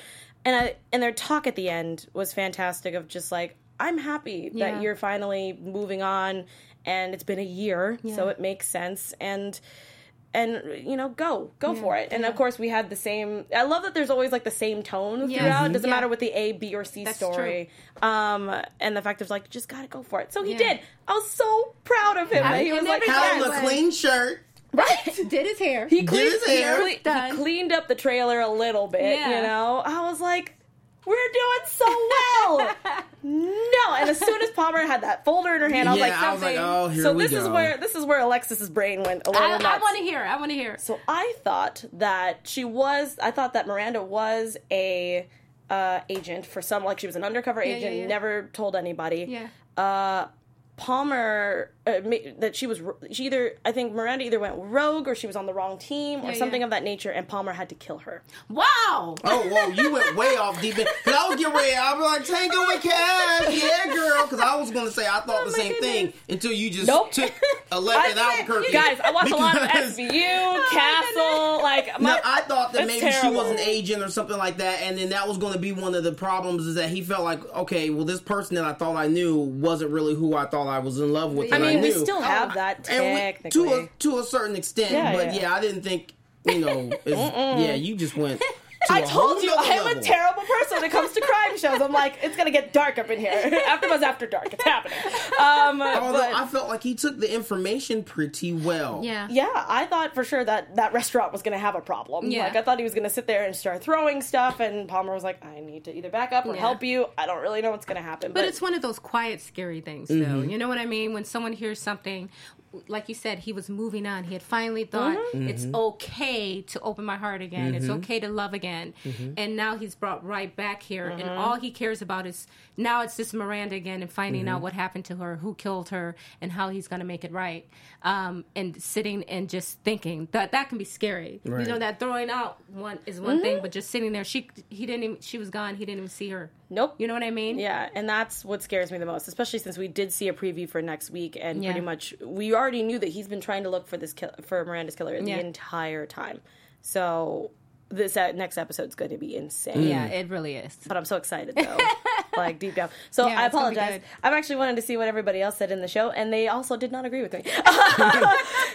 And I, and their talk at the end was fantastic. Of just like, I'm happy Yeah. that you're finally moving on, and it's been a year, so it makes sense. And and you know go go for it and of course we had the same i love that there's always like the same tone Yeah. throughout it doesn't Yeah. matter with the a b or c That's story um and the fact of like just gotta go for it so he Yeah. did i was so proud of him I- that he was like Had a clean shirt. right [LAUGHS] Did his hair. he cleaned, his he, hair. cle- he cleaned up the trailer a little bit Yeah. you know i was like we're doing so well no and as soon as palmer had that folder in her hand i was yeah, like I was like, something oh, here so we this go. is where this is where alexis's brain went a little I, nuts. I want to hear. I want to hear. So I thought that she was. I thought that Miranda was a uh, agent for some. Like she was an undercover Yeah, agent. yeah, yeah. Never told anybody. Yeah. Uh, Palmer uh, that she was. She either I think Miranda either went rogue or she was on the wrong team or Yeah, something yeah. of that nature, and Palmer had to kill her. Wow. Oh, whoa, you went way off deep end. Because I was getting ready. I was like, Tango with Cash. Yeah, girl. Because I was going to say, I thought the same thing until you just Nope. took [LAUGHS] a left in Albuquerque. Guys, I watch a lot of Because- SVU, [LAUGHS] Castle. Like my, No, I thought that It's maybe she was an agent or something like that, and then that was going to be one of the problems. Is that he felt like, okay, well, this person that I thought I knew wasn't really who I thought I was in love with. I and mean, we still have that And we- to a to a certain extent, Yeah, but yeah. yeah. I didn't think you know. yeah, you just went. To I a told you I'm a terrible person when it comes to crime shows. I'm like, it's gonna get dark up in here. [LAUGHS] After AfterBuzz after dark, it's happening. Um, Although but- I felt like he took the information pretty well. Yeah. Yeah, I thought for sure that that restaurant was going to have a problem. Yeah. Like I thought he was going to sit there and start throwing stuff, and Palmer was like, "I need to either back up or Yeah. help you. I don't really know what's going to happen." But it's one of those quiet, scary things, though. Mm-hmm. You know what I mean? When someone hears something, like you said, he was moving on. He had finally thought Mm-hmm. it's okay to open my heart again. It's okay to love again. Mm-hmm. And now he's brought right back here, and Mm-hmm. all he cares about is now it's just Miranda again and finding Mm-hmm. out what happened to her, who killed her, and how he's going to make it right. Um, and sitting and just thinking that that can be scary. Right. You know that throwing out one is one Mm-hmm. thing, but just sitting there, she he didn't even she was gone. He didn't even see her. nope. You know what I mean? Yeah, and that's what scares me the most, especially since we did see a preview for next week, and Yeah. pretty much we already knew that he's been trying to look for this kill- for Miranda's killer Yeah. the entire time. So this uh, next episode's going to be insane. Yeah, it really is. but I'm so excited though. [LAUGHS] like deep down. So Yeah, I it's gonna be apologize. I've actually wanted to see what everybody else said in the show, and they also did not agree with me. [LAUGHS]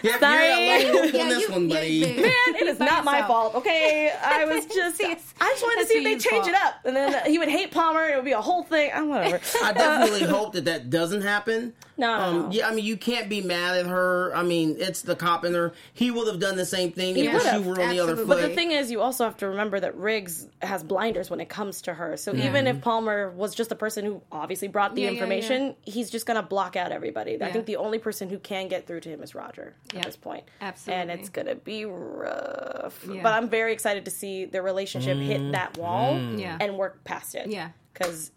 Yeah, Sorry. you're a lone wolf on Yeah, this you- one, yeah, buddy. babe. Man, it is By not my fault. Okay, I was [LAUGHS] just. I just wanted to see if they Steve's change it up, and then he would hate Palmer. It would be a whole thing. I'm whatever. [LAUGHS] I definitely hope that that doesn't happen. No, no, um, no. Yeah, I mean, you can't be mad at her. I mean, it's the cop in her. He would have done the same thing if the would've, were on the other foot. But the thing is, you also have to remember that Riggs has blinders when it comes to her. So even if Palmer was just the person who obviously brought the Yeah, yeah, information, he's just going to block out everybody. I think the only person who can get through to him is Roger at Yeah, this point. absolutely. And it's going to be rough. Yeah. But I'm very excited to see their relationship hit that wall Yeah. and work past it. Yeah. Because.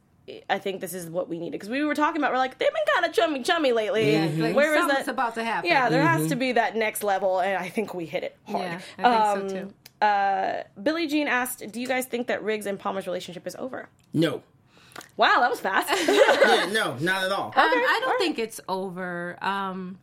I think this is what we needed because we were talking about. We're like they've been kind of chummy, chummy lately. Yeah, like Where is that? about to happen. Yeah, there has to be that next level, and I think we hit it hard. Yeah, I think so Um, too. Uh, Billie Jean asked, "Do you guys think that Riggs and Palmer's relationship is over?" no. Wow, that was fast. [LAUGHS] [LAUGHS] Yeah, no, not at all. Um, I don't alright. think it's over. Um,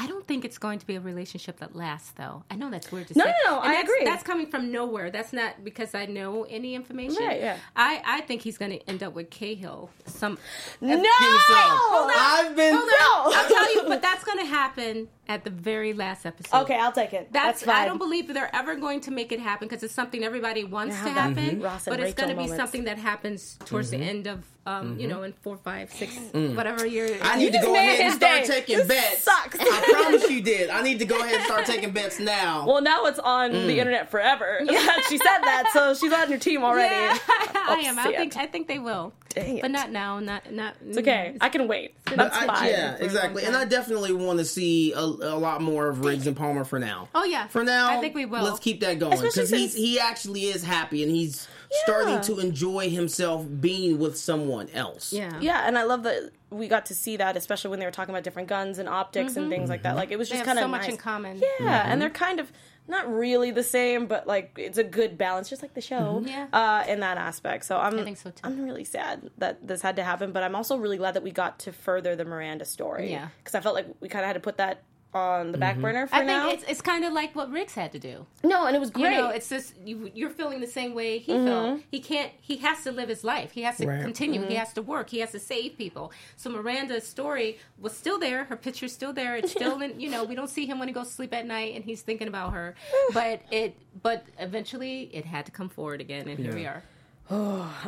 I don't think it's going to be a relationship that lasts, though. I know that's weird to No, say. no, no, And I that's, agree. That's coming from nowhere. That's not because I know any information. Right, yeah. I, I think he's going to end up with Cahill. Some no, Give me. I've been. no. I'll tell you, but that's going to happen at the very last episode. Okay, I'll take it. That's, That's, fine. I don't believe that they're ever going to make it happen because it's something everybody wants Yeah, to happen. Ross and But it's going to be something that happens towards the end of, um, you know, in four, five, six, whatever year. I need to go ahead and start day. taking This bets. sucks. I promise you did. I need to go ahead and start taking bets now. Well, now it's on Mm. the internet forever. [LAUGHS] [LAUGHS] she said that, so she's on your team already. Yeah, [LAUGHS] I am. I think I think they will. Dang it. But not now. Not not. It's okay. Mm. I can wait. That's I- fine. yeah, exactly. And I definitely want to see a, a lot more of Riggs and Palmer for now. Oh yeah. For now, I think we will. Let's keep that going because he's he actually is happy and he's starting to enjoy himself being with someone else. Yeah. Yeah, and I love that we got to see that, especially when they were talking about different guns and optics and mm-hmm. things like that. Mm-hmm. Like it was just kind of so much in common. Yeah, Mm-hmm. and they're mm-hmm. kind of not really the same, but like it's a good balance, just like the show. Yeah. uh, in that aspect. So I'm, I think so, too. I'm really sad that this had to happen, but I'm also really glad that we got to further the Miranda story. Yeah. because I felt like we kind of had to put that on the Mm-hmm. back burner for I think it's it's kind of like what Riggs had to do. no, and it was great. You great. know, it's just you, you're feeling the same way he Mm-hmm. felt. He can't. He has to live his life. He has to Right. continue. Mm-hmm. He has to work. He has to save people. So Miranda's story was still there. Her picture's still there. It's still [LAUGHS] in. You know, we don't see him when he goes to sleep at night and he's thinking about her. but it. But eventually, it had to come forward again, and here we are. [SIGHS]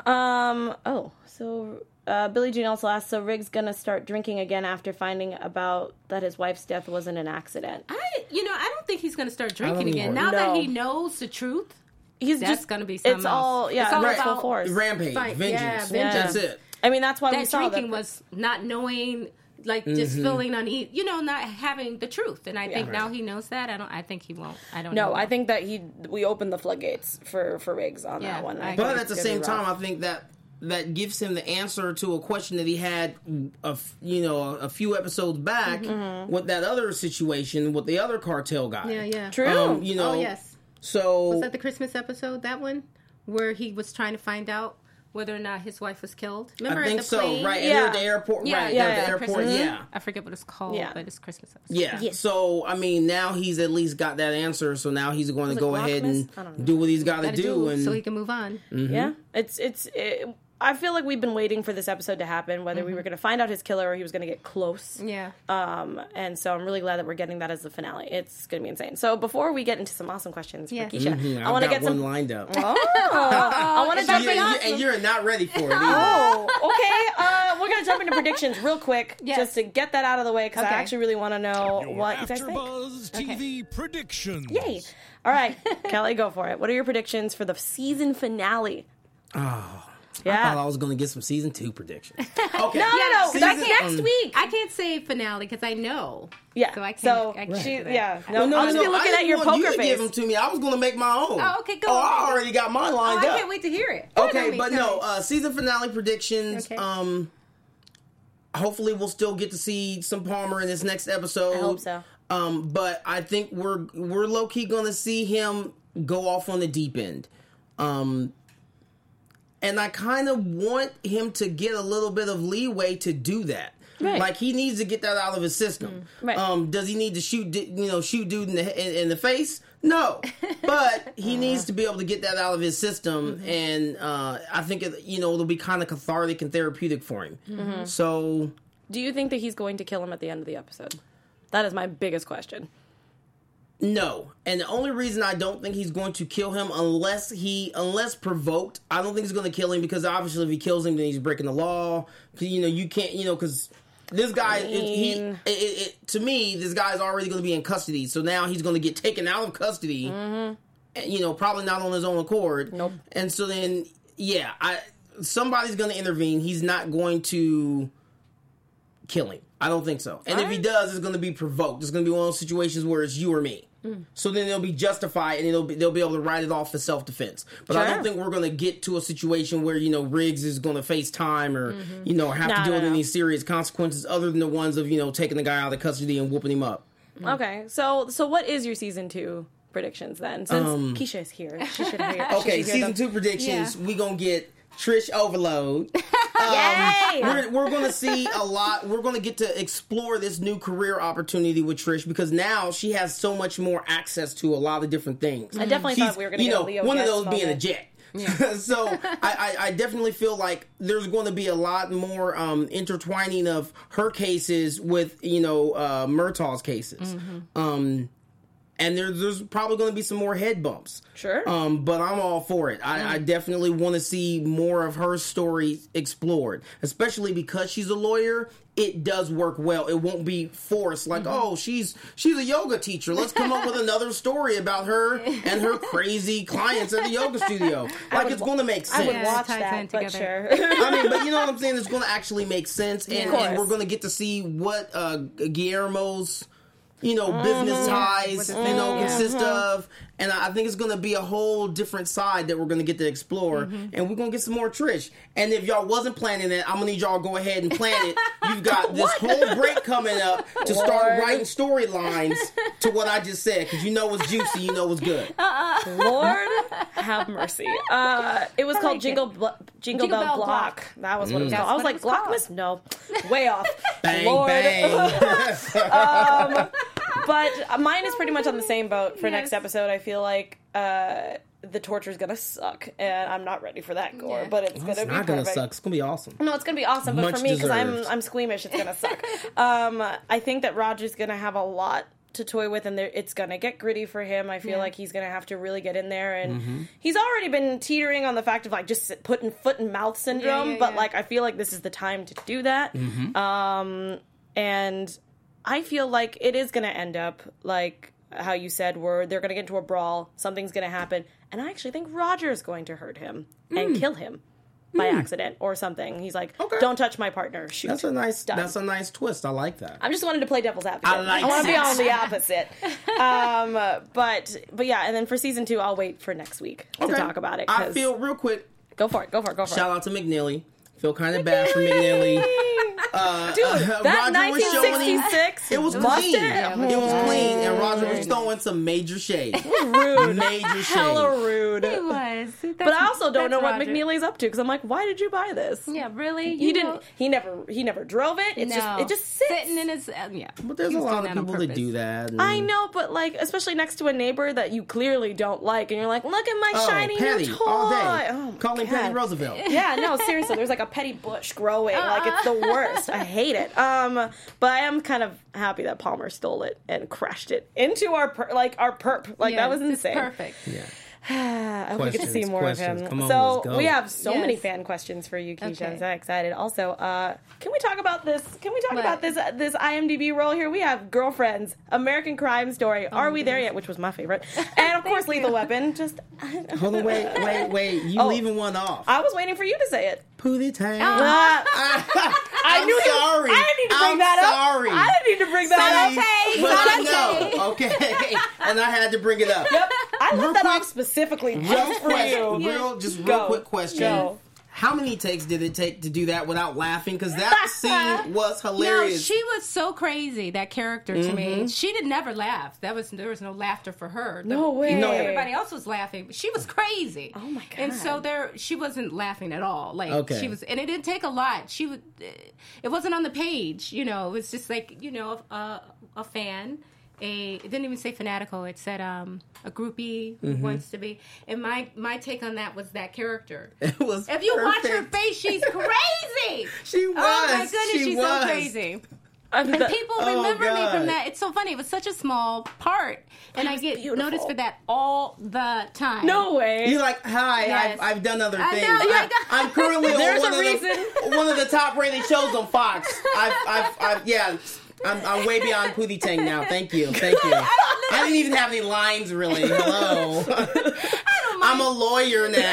Um. Oh, so uh, Billie Jean also asked, so Riggs gonna start drinking again after finding about that his wife's death wasn't an accident. I. You know, I don't think he's going to start drinking again either. now that he knows the truth. He's That's just gonna be It's something all else. yeah. It's all right. full about force. Rampage, Fight, vengeance. yeah, vengeance. That's it. I mean, that's why we that saw drinking that. was not knowing like just Mm-hmm. feeling uneasy you know not having the truth and i think Yeah. now he knows that i don't i think he won't i don't no, know I think that he we opened the floodgates for for Riggs on Yeah, that one. I I agree. think But at the same be time, rough. I think that that gives him the answer to a question that he had, a f- you know, a, a few episodes back Mm-hmm. with that other situation with the other cartel guy. yeah yeah true. Um, you know, oh yes So was that the christmas episode that one where he was trying to find out whether or not his wife was killed remember I think the so. plane? Right, and Yeah. at the airport. yeah right, yeah, they're at the airport. Christmas. Yeah. i forget what it's called Yeah. but it's christmas episode Yeah. Yes. So I mean, now he's at least got that answer. So now he's going to it go ahead Lochmas? and don't know. do what he's got to do. do And so he can move on Yeah, it's it's. It, I feel like we've been waiting for this episode to happen, whether we were going to find out his killer or he was going to get close. yeah Um, and so I'm really glad that we're getting that as the finale. It's going to be insane. So before we get into some awesome questions Yeah. for Keesha, Mhm, I want to get one some. lined up. Oh, [LAUGHS] I want to jump You- in. you- and you're not ready for it. Either. Oh, okay. Uh, we're gonna jump into predictions real quick, Yes. just to get that out of the way, because I actually really want to know Your what you guys think. AfterBuzz TV predictions. Yay! All right, Kelli, go for it. What are your predictions for the season finale? Oh, Yeah. I thought I was going to get some season two predictions. [LAUGHS] Okay. no, no, no. Season- That's next um, week. i can't say finale because i know Yeah. so i can't, So I can't she, yeah. No, Well, no, I'll no, just no, be looking I at your want you poker face. give them to me. I was going to make my own. Oh, okay, go Oh, ahead. I already got mine oh, lined i can't wait to hear it Go Okay, Tommy, but no, uh, season finale predictions. Okay. Um, hopefully we'll still get to see some Palmer in this next episode. I hope so. Um, but I think we're we're low key going to see him go off on the deep end. Um, and I kind of want him to get a little bit of leeway to do that. Right. Like he needs to get that out of his system. Right. Um, does he need to shoot, you know, shoot dude in the in, in the face? No, [LAUGHS] but he needs to be able to get that out of his system, and uh, I think it, you know it'll be kind of cathartic and therapeutic for him. So Do you think that he's going to kill him at the end of the episode? That is my biggest question. No, and the only reason I don't think he's going to kill him unless he unless provoked, I don't think he's going to kill him because obviously if he kills him, then he's breaking the law. you know you can't, you know, because this guy, it- he, it, it, it, to me, this guy's already going to be in custody. So now he's going to get taken out of custody. and, You know, probably not on his own accord. Nope. And so then, yeah, I somebody's going to intervene. He's not going to kill him. I don't think so. And if he does, it's going to be provoked. It's going to be one of those situations where it's you or me. So then they'll be justified, and they'll be, they'll be able to write it off as self defense. But I don't think we're going to get to a situation where you know Riggs is going to face time or mm-hmm. you know have No, to deal no, with any serious consequences other than the ones of you know taking the guy out of custody and whooping him up. Mm. Okay, so so what is your season two predictions then? Since um, Keesha is here, she should hear. [LAUGHS] Okay, season two predictions. Yeah. We gonna get Trish overload. [LAUGHS] Yay! we're, we're going to see a lot. We're going to get to explore this new career opportunity with Trish because now she has so much more access to a lot of different things. I definitely She's- thought we were going to get know, Leo one of those being a moment. jet. [LAUGHS] so [LAUGHS] I, I, I definitely feel like there's going to be a lot more um, intertwining of her cases with you know uh, Murtaugh's cases. Mm-hmm. Um, and there, there's probably going to be some more head bumps. Sure. Um, but I'm all for it. I, I definitely want to see more of her story explored, especially because she's a lawyer. It does work well. It won't be forced. Like, oh, she's she's a yoga teacher. Let's come up with [LAUGHS] another story about her and her crazy clients at the yoga [LAUGHS] studio. Like, it's wa- going to make sense. I would Yeah, watch ties that, but together. sure. I mean, but you know what I'm saying? It's going [LAUGHS] to actually make sense, and, Of and we're going to get to see what uh, Guillermo's, you know, business ties, you know, consist of, and I I think it's going to be a whole different side that we're going to get to explore, and we're going to get some more Trish. And if y'all wasn't planning it, I'm going to need y'all to go ahead and plan it. You've got [LAUGHS] this whole break coming up to start writing storylines to what I just said, because you know it's juicy, you know it's good. Lord have mercy. Uh, it was called like Jingle Bl- Jingle, Jingle Bell, Bell Block. Block. That was what it was mm. called. I was like, it was. Glockmas? No, way off. Bang, Lord. bang. [LAUGHS] Um, But mine is pretty much on the same boat for next episode. I feel like uh, the torture is gonna suck, and I'm not ready for that gore. Yeah. But it's it's gonna be not going to perfect. suck. It's going to be awesome. No, it's gonna be awesome, but Much for me, because I'm. I'm squeamish, it's gonna suck. [LAUGHS] um, I think that Roger's gonna have a lot to toy with, and there, it's gonna get gritty for him. I feel Yeah. like he's gonna have to really get in there, and Mm-hmm. he's already been teetering on the fact of like just sit- putting foot and mouth syndrome. yeah, but yeah. like, I feel like this is the time to do that. Mm-hmm. Um, and I feel like it is gonna end up like how you said, where they're gonna get into a brawl, something's gonna happen, and I actually think Roger's going to hurt him and kill him. By accident or something, he's like, Mm. Okay. "Don't touch my partner." Shoot. That's a nice. Done. That's a nice twist. I like that. I'm just wanting to play devil's advocate. I like want to be on the opposite. [LAUGHS] um, but but yeah, and then for season two, I'll wait for next week to talk about it. I 'cause- feel real quick. go for it. Go for it. Go for Shout it. out to McNeely. Feel kind of bad for McNeely. [LAUGHS] Uh, Dude, uh, that Roger was showing him- 1966. It was Mustang? clean. Yeah, it was clean, and. Roger was throwing some major shade. [LAUGHS] rude. Major [LAUGHS] shade. Hella rude. It was. But I also don't know what McNeely's up to because I'm like, why did you buy this? Yeah, really. He You didn't. know- He never. He never drove it. It's no. just. It just sits. sitting in his. Uh, yeah. But there's He a lot of people that do that. and- I know, but like, especially next to a neighbor that you clearly don't like, and you're like, look at my Oh, shiny Patty, new toy. all day. Oh, my Calling God. Patty Roosevelt. Yeah, no, seriously. There's like a petty bush growing. Like it's the [LAUGHS] worst. I hate it. Um, but I am kind of happy that Palmer stole it and crashed it into our per- like our perp. Like Yeah, that was it's insane. Perfect. Yeah. [SIGHS] I hope we get to see more questions. of him. On, so we have so Yes. many fan questions for you, Keesha. I'm so excited. Also, uh, can we talk about this? Can we talk What? about this this IMDb role here? We have Girlfriends, American Crime Story, Are my We There. Yet? Which was my favorite, [LAUGHS] and of course, Lethal Weapon. Just Hold on, wait, [LAUGHS] wait, wait. You Oh. leaving one off. I was waiting for you to say it. Pootie Tang. Uh, I'm knew you- sorry. I didn't need to bring I'm that up. sorry. I didn't need to bring that See? up. okay. But I know. Okay. [LAUGHS] and I had to bring it up. Yep, I Real left that quick- off specifically Real just for you. Real, just real Go. quick question. Go. How many takes did it take to do that without laughing? Because that [LAUGHS] scene was No, hilarious. she was so crazy. That character to Mm-hmm. me, she did never laugh. That was there was no laughter for her. The- No way. No. Everybody else was laughing, but she was crazy. Oh my god. And so there, she wasn't laughing at all. Like Okay. she was, and it didn't take a lot. She would. It wasn't on the page. You know, it was just like you know a, a fan. A it didn't even say fanatical. It said um, a groupie who Mm-hmm. wants to be. And my my take on that was that character. [LAUGHS] it was. If you watch her face, she's [LAUGHS] crazy. She was. Oh my goodness, she she's was. so crazy. I And that- people Oh, remember me from that. It's so funny. It was such a small part, and I get beautiful. noticed for that all the time. no way. You're like, hi, Yes. I've, I've done other I things. know, I I, know. [LAUGHS] I'm currently on one a of, reason. the, one of the top rated shows on Fox. I've, I've, I've yeah, I'm, I'm way beyond Pootie Tang now. Thank you, thank you. I didn't even have any lines really. Hello. [LAUGHS] I'm a lawyer now. [LAUGHS]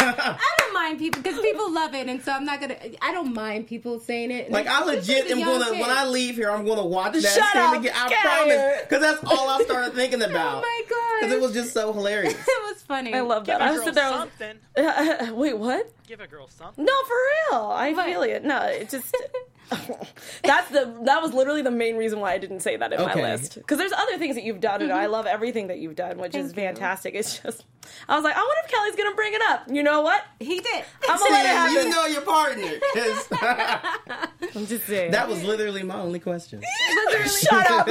I don't mind people because people love it, and so I'm not gonna. I don't mind people saying it. Like I legit It's am gonna young when. I leave here, I'm gonna watch that Shut scene up, again. I Scared. promise, because that's all I started thinking [LAUGHS] oh about. Oh my god! Because it was just so hilarious. it was funny. I love that. I a was girl sitting there. I was- something. Wait, what? Give a girl something. No, for real. I What? feel it. No, it just. [LAUGHS] That's the that was literally the main reason why I didn't say that in Okay. my list because there's other things that you've done and I love everything that you've done which is Thank you. fantastic. It's just I was like I wonder if Kelli's gonna bring it up. You know what? He did. I'm gonna let it happen. you know your partner. 'cause [LAUGHS] [LAUGHS] I'm just saying. that was literally my only question. Shut up!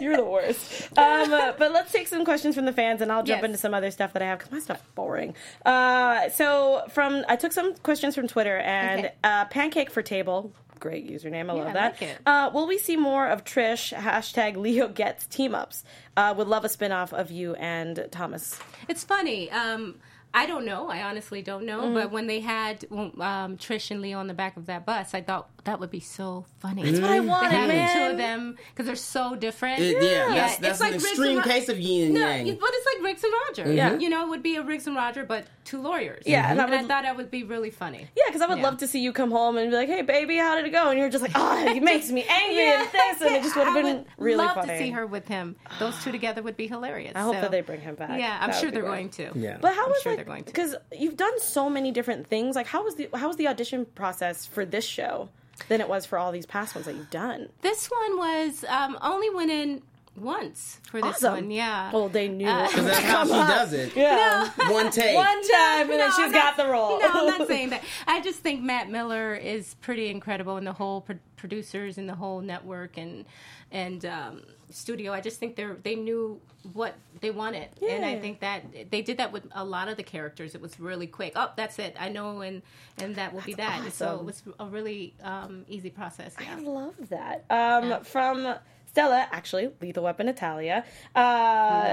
You're the worst. Um, uh, but let's take some questions from the fans, and I'll jump Yes. into some other stuff that I have because my stuff's boring. Uh, so from I took some questions from Twitter, and Okay. uh, pancake for table great username. I Yeah, love I that. like. Uh, will we see more of Trish? Hashtag Leo gets team ups. Uh, would love a spinoff of you and Thomas. It's funny. Um, I don't know. I honestly don't know. Mm-hmm. But when they had um, Trish and Leo on the back of that bus, I thought that would be so funny. That's what I wanted, to have the man. two of them because they're so different. It- yeah, that's, that's like an Riggs extreme and Ro- case of yin and No, yang. but it's like Riggs and Roger. Yeah. you know, it would be a Riggs and Roger, but two lawyers. Yeah, and and, I I thought that would be really funny. Yeah, because I would Yeah. love to see you come home and be like, "Hey, baby, how did it go?" And you're just like, "Oh, he [LAUGHS] makes me angry and this," and it just would have been would really love funny. to see her with him. Those two together would be hilarious. I hope So, that they bring him back. Yeah, I'm That sure they're going to. Yeah. But how I'm was like they're going to. because you've done so many different things. Like how was the how was the audition process for this show than it was for all these past ones that you've done? This one was um, only went in once for this Awesome. one. Yeah. Well, they knew. Uh, it was That's how she come does it. Yeah. [LAUGHS] One take. One time, and then No, she's I'm got the role. No, I'm not [LAUGHS] saying that. I just think Matt Miller is pretty incredible, and the whole pro- producers and the whole network and and um, studio. I just think they are they knew what they wanted, and I think that they did that with a lot of the characters. It was really quick. Oh, that's it. I know, and and that will be that. So it was a really um, easy process. Yeah. I love that. Um, Yeah. From Stella, actually, Lethal Weapon Italia. Uh,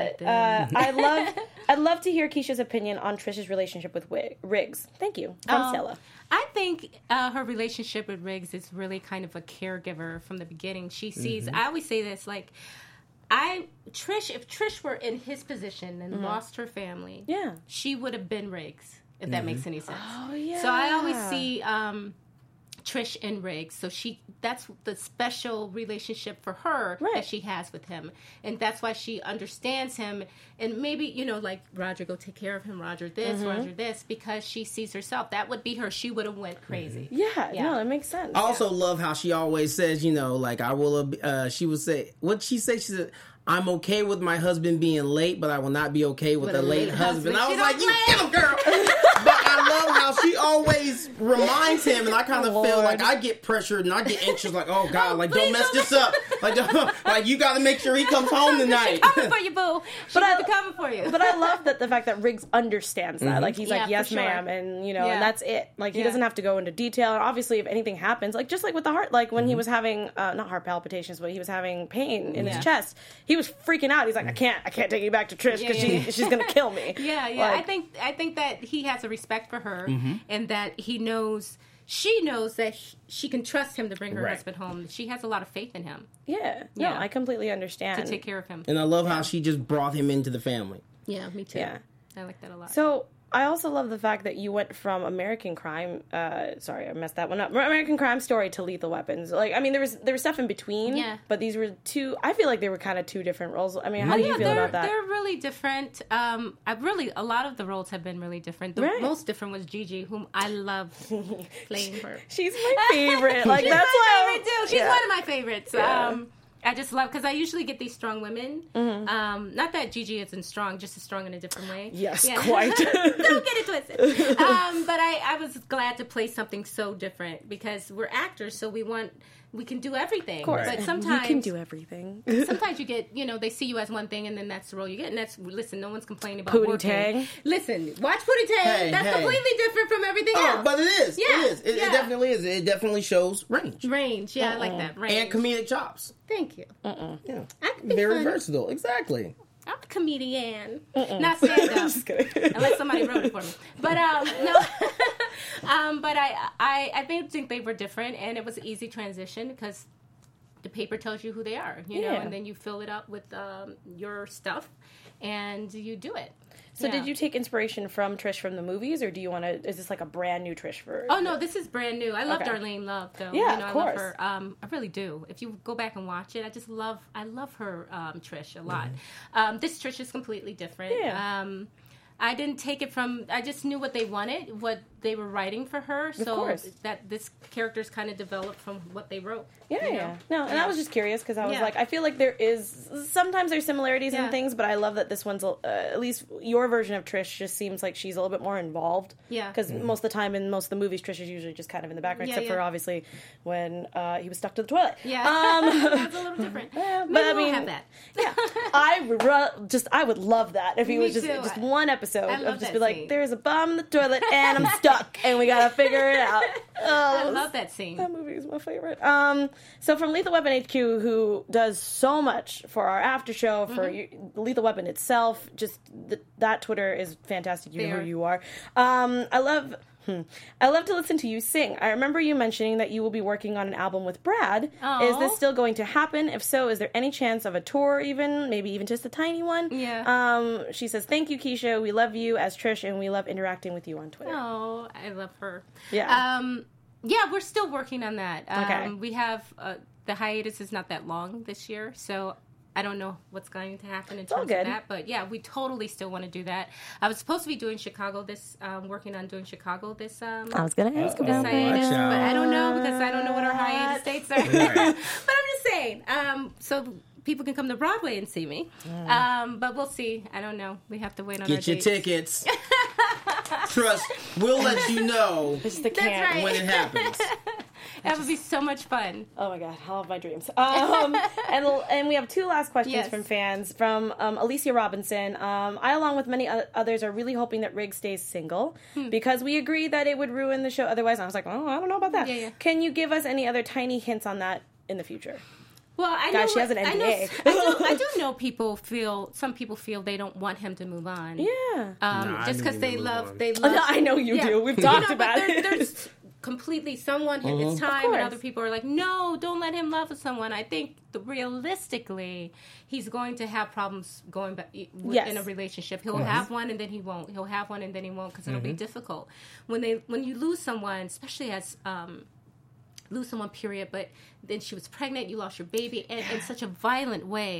like uh. I love. I'd love to hear Keesha's opinion on Trish's relationship with Wi- Riggs. Thank you. From Um, Stella. I think uh, her relationship with Riggs is really kind of a caregiver from the beginning. She sees. Mm-hmm. I always say this, like, I Trish. If Trish were in his position and lost her family, Mm-hmm. Yeah. she would have been Riggs. If that makes any sense. Oh yeah. So I always see um, Trish and Riggs. So she that's the special relationship for her Right. that she has with him, and that's why she understands him. And maybe you know, like Roger, go take care of him. Roger, this, Mm-hmm. Roger, this, because she sees herself. That would be her. She would have went crazy. Yeah, Yeah. no, it makes sense. I also love how she always says, you know, like I will. Uh, she would say, what she say? She said, "I'm okay with my husband being late, but I will not be okay with, With a a late late husband." husband. I was like, don't "You play. get him, girl." [LAUGHS] but I love how she always reminds him, and I kind of feel like I get pressured and I get anxious, like, "Oh God, [LAUGHS] like don't mess this up. Like, like you got to make sure he comes home tonight." Coming for you, boo. [LAUGHS] But I'm coming for you. but I love that the fact that Riggs understands that. Like he's Yeah, like, yes, sure. ma'am, and you know, Yeah. and that's it. Like he Yeah. doesn't have to go into detail. And obviously, if anything happens, like just like with the heart, like when he Mm-hmm. was having uh, not heart palpitations, but he was having pain in Yeah. his chest, he was freaking out. He's like, I can't, I can't take you back to Trish because Yeah, she, yeah, yeah. she's gonna kill me. [LAUGHS] Yeah, yeah. I think I think that he has a respect for her, Mm-hmm. and that he knows she knows that he- she can trust him to bring her Right. husband home. She has a lot of faith in him yeah, no, Yeah. I completely understand. to take care of him. And I love how she just brought him into the family. Yeah, me too. Yeah. I like that a lot. So I also love the fact that you went from American Crime. Uh, sorry, I messed that one up. American Crime Story to Lethal Weapons. Like, I mean, there was there was stuff in between. Yeah. But these were two. I feel like they were kind of two different roles. I mean, how do you yeah, feel about that? They're really different. Um, I really a lot of the roles have been really different. The Right. most different was Gigi, whom I love [LAUGHS] playing her. She's my favorite. Like [LAUGHS] She's that's my why. favorite too. She's yeah. one of my favorites. Um, I just love because I usually get these strong women. Um, not that Gigi isn't strong, just as strong in a different way. Mm-hmm. Yes, Yeah. quite. [LAUGHS] Don't get it twisted. [LAUGHS] Um, but I, I was glad to play something so different because we're actors, so we want we can do everything. Of course. But You sometimes can do everything. [LAUGHS] sometimes you get, you know, they see you as one thing, and then that's the role you get. And that's listen, no one's complaining about Pootie working. Tang. Listen, watch Pootie Tang. Hey, that's hey. completely different from everything Oh, else. but it is. Yeah, it is. It, yeah. it definitely is. It definitely shows range range, yeah, I like uh-uh. that range. and comedic chops. Thank you. Uh-uh. Yeah, I can be very funny. versatile. Exactly. I'm a comedian, not stand up. [LAUGHS] Unless somebody wrote it for me, but um, no, [LAUGHS] um, but I, I, I think they were different, and it was an easy transition because the paper tells you who they are, you know, and then you fill it up with um, your stuff, and you do it. So Yeah. did you take inspiration from Trish from the movies, or do you want to? Is this like a brand new Trish for? Oh no, this is brand new. I love Okay. Darlene Love though. Yeah, you know, of I course. love her. Um, I really do. If you go back and watch it, I just love. I love her, um, Trish, a lot. Um, this Trish is completely different. Yeah. Um, I didn't take it from. I just knew what they wanted, what they were writing for her. So that this character's kind of developed from what they wrote. Yeah, you yeah. know? No, and I was just curious because I was Yeah. like, I feel like there is sometimes there's similarities in things, but I love that this one's uh, at least your version of Trish just seems like she's a little bit more involved. Yeah. because most of the time in most of the movies, Trish is usually just kind of in the background, Yeah, except for obviously when uh, he was stuck to the toilet. Yeah, Um, [LAUGHS] that's a little different. [LAUGHS] Yeah, but I mean- have that. yeah, [LAUGHS] I would just I would love that if he Me was just too. just one episode of just be like, scene. there's a bomb in the toilet and I'm stuck. Stuck, and we gotta figure it out. [LAUGHS] Oh, I love that scene. that movie is my favorite. Um, so from Lethal Weapon HQ, who does so much for our after show, for Mm-hmm. Lethal Weapon itself, just th- that Twitter is fantastic. You know who you are. Um, I love. Hmm, I love to listen to you sing. I remember you mentioning that you will be working on an album with Brad. Is this still going to happen? If so, is there any chance of a tour, even maybe even just a tiny one? Yeah. Um, she says, "Thank you, Keesha. We love you as Trish, and we love interacting with you on Twitter." Oh, I love her. Yeah. Um, yeah, we're still working on that. Um, Okay. We have uh, the hiatus is not that long this year, so I don't know what's going to happen in all terms of that. But yeah, we totally still want to do that. I was supposed to be doing Chicago this, um, working on doing Chicago this. Um, I was gonna ask Uh-oh. about this hiatus, but I don't know because I don't know what our hiatus dates are. [LAUGHS] but I'm just saying, um, so people can come to Broadway and see me. Um, but we'll see. I don't know. We have to wait on our Get your dates. tickets. [LAUGHS] Trust, we'll let you know It's the can't. right. when it happens. [LAUGHS] That would be so much fun. Oh my god, all of my dreams. [LAUGHS] Um, and and we have two last questions Yes. from fans from um, Alicia Robinson. Um, I, along with many others, are really hoping that Riggs stays single Hmm. because we agree that it would ruin the show otherwise. And I was like, oh, I don't know about that. Yeah, yeah. Can you give us any other tiny hints on that in the future? Well, I Guys, know she has an I know- I, do, I [LAUGHS] do know people feel. Some people feel they don't want him to move on. Yeah. Um, Nah, I just because he they love, on. they [LAUGHS] Oh, love. no, I know you Yeah. do. We've You talked know, about but there, it. There's completely someone his Mhm. time, and other people are like, no, don't let him love someone. I think the, realistically, he's going to have problems going back i- w- Yes. in a relationship. He'll have one and then he won't. He'll have one and then he won't because it'll be difficult when they when you lose someone, especially as um, lose someone period but then she was pregnant you lost your baby and in such a violent way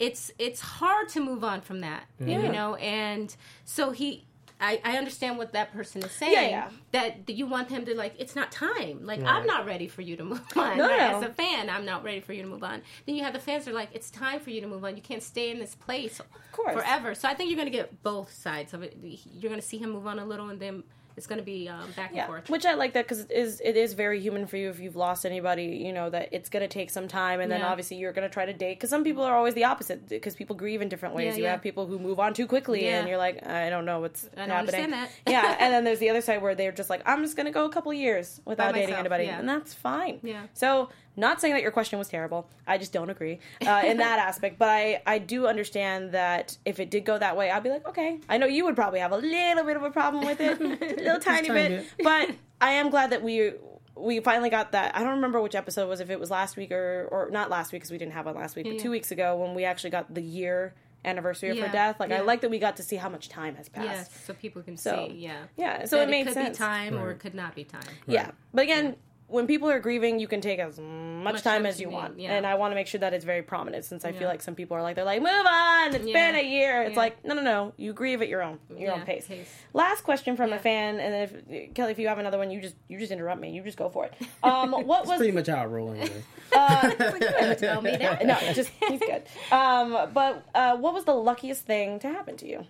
it's it's hard to move on from that Yeah. you know and so he I, I understand what that person is saying. Yeah, yeah. That that you want him to like. It's not time. Like I'm not ready for you to [LAUGHS] move on. No, right? no. As a fan, I'm not ready for you to move on. Then you have the fans that are like, it's time for you to move on. You can't stay in this place course. forever. So I think you're going to get both sides of it. You're going to see him move on a little, and then it's going to be um, back and Yeah, forth. which I like that because it is it is very human for you if you've lost anybody. You know that it's gonna take some time, and then Yeah. obviously you're gonna try to date. Because some people are always the opposite because people grieve in different ways. Yeah, you have people who move on too quickly, and you're like, I don't know what's I happening. understand that. [LAUGHS] yeah, and then there's the other side where they're just like, I'm just gonna go a couple years without dating anybody, and that's fine. Yeah. So. Not saying that your question was terrible. I just don't agree uh, in that [LAUGHS] aspect. But I, I do understand that if it did go that way, I'd be like, okay. I know you would probably have a little bit of a problem with it, a [LAUGHS] little tiny tiny bit. But [LAUGHS] I am glad that we we finally got that. I don't remember which episode it was, if it was last week or or not last week because we didn't have one last week, but Yeah. two weeks ago when we actually got the year anniversary of her death. Like I like that we got to see how much time has passed. Yes, so people can So, see. Yeah, yeah, so That it made could sense. be time or it could not be time. Yeah, but again. When people are grieving, you can take as much, time, as you need, want, yeah. and I want to make sure that it's very prominent. Since I feel like some people are like, they're like, "Move on, it's Yeah. been a year." It's Yeah. like, no, no, no, you grieve at your own, your own pace. pace. Last question from a fan, and then if Kelli, if you have another one, you just you just interrupt me. You just go for it. Um, [LAUGHS] what was Pretty much how I roll anyway. [LAUGHS] [LAUGHS] Tell me that. no, just he's good. Um, but uh, what was the luckiest thing to happen to you?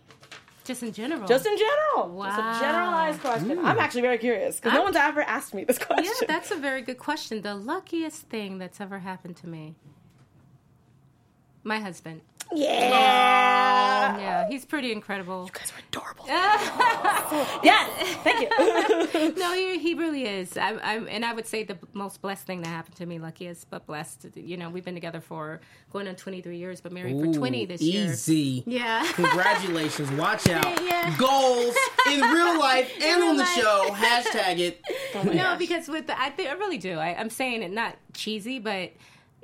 Just in general. Just in general. Just a Wow. generalized question. I'm mm. actually very curious because no one's ever asked me this question. yeah, that's a very good question. The luckiest thing that's ever happened to me. My husband. Yeah. Yeah, he's pretty incredible. You guys are adorable. [LAUGHS] yes, thank you. [LAUGHS] no, he, he really is. I, I'm, and I would say the most blessed thing that happened to me, luckiest but blessed. You know, we've been together for going on 23 years, but married for 20 this year. Easy. Yeah. [LAUGHS] Congratulations. Watch out. Yeah. Goals in real life and real on the life. show. Hashtag it. no, because with the, I think I really do. I, I'm saying it not cheesy, but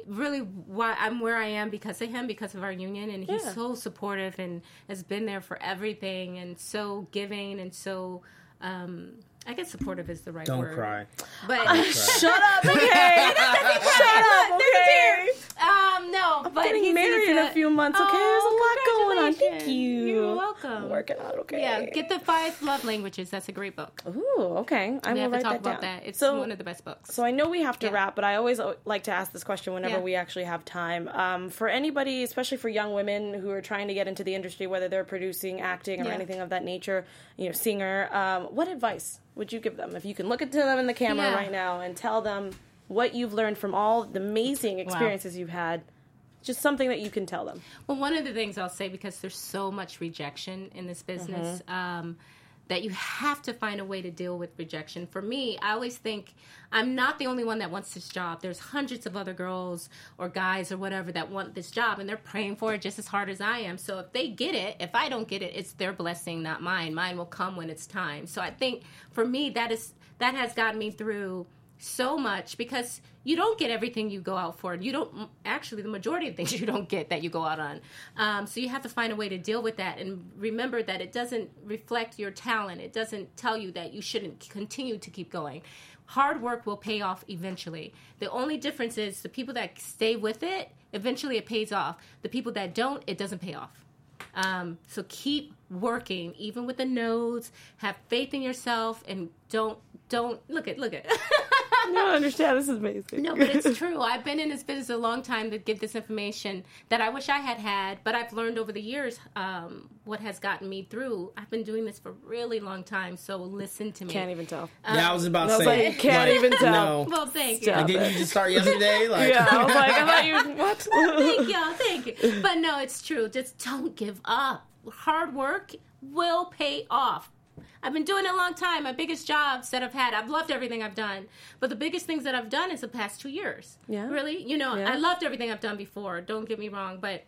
really why I'm where I am because of him, because of our union, and he's Yeah. so supportive and has been there for everything, and so giving and so. Um, I guess supportive is the right Don't word. cry. But [LAUGHS] Shut up, okay? Shut up, okay? um, no, but Getting he's married in he's a few months. Okay, there's a lot going on. Thank you. You're welcome. Working out, okay? Yeah, get the five love languages. That's a great book. Ooh, okay. I We will have to talk that about down. that. It's so, one of the best books. So I know we have to Yeah. wrap, but I always uh, like to ask this question whenever Yeah. we actually have time. Um, for anybody, especially for young women who are trying to get into the industry, whether they're producing, acting, or Yeah. anything of that nature, you know, singer, um, what advice would you give them if you can look into them in the camera Yeah. right now and tell them what you've learned from all the amazing experiences you've had? Just something that you can tell them. Well, one of the things I'll say because there's so much rejection in this business, Mm-hmm. um, that you have to find a way to deal with rejection. For me, I always think I'm not the only one that wants this job. There's hundreds of other girls or guys or whatever that want this job and they're praying for it just as hard as I am. So if they get it, if I don't get it, it's their blessing, not mine. Mine will come when it's time. So I think for me that is that has gotten me through so much because you don't get everything you go out for. You don't actually the majority of things [LAUGHS] you don't get that you go out on. Um, so you have to find a way to deal with that and remember that it doesn't reflect your talent. It doesn't tell you that you shouldn't continue to keep going. Hard work will pay off eventually. The only difference is the people that stay with it, eventually it pays off. The people that don't, it doesn't pay off. Um, so keep working, even with the nodes. Have faith in yourself, and don't don't look at look at. [LAUGHS] [LAUGHS] I don't understand. This is amazing. No, but it's true. I've been in this business a long time to give this information that I wish I had had, but I've learned over the years um, what has gotten me through. I've been doing this for a really long time, so listen to me. Can't even tell. yeah, I was about to say. like, can't even tell. No. Well, thank Stop. you. Like, didn't you just start yesterday? [LAUGHS] Like, Yeah, I was like, I thought you [LAUGHS] what? thank y'all, thank you. But no, it's true. Just don't give up. Hard work will pay off. I've been doing it a long time. My biggest jobs that I've had, I've loved everything I've done. But the biggest things that I've done is the past two years. Yeah. Really? You know, Yeah. I loved everything I've done before. Don't get me wrong. But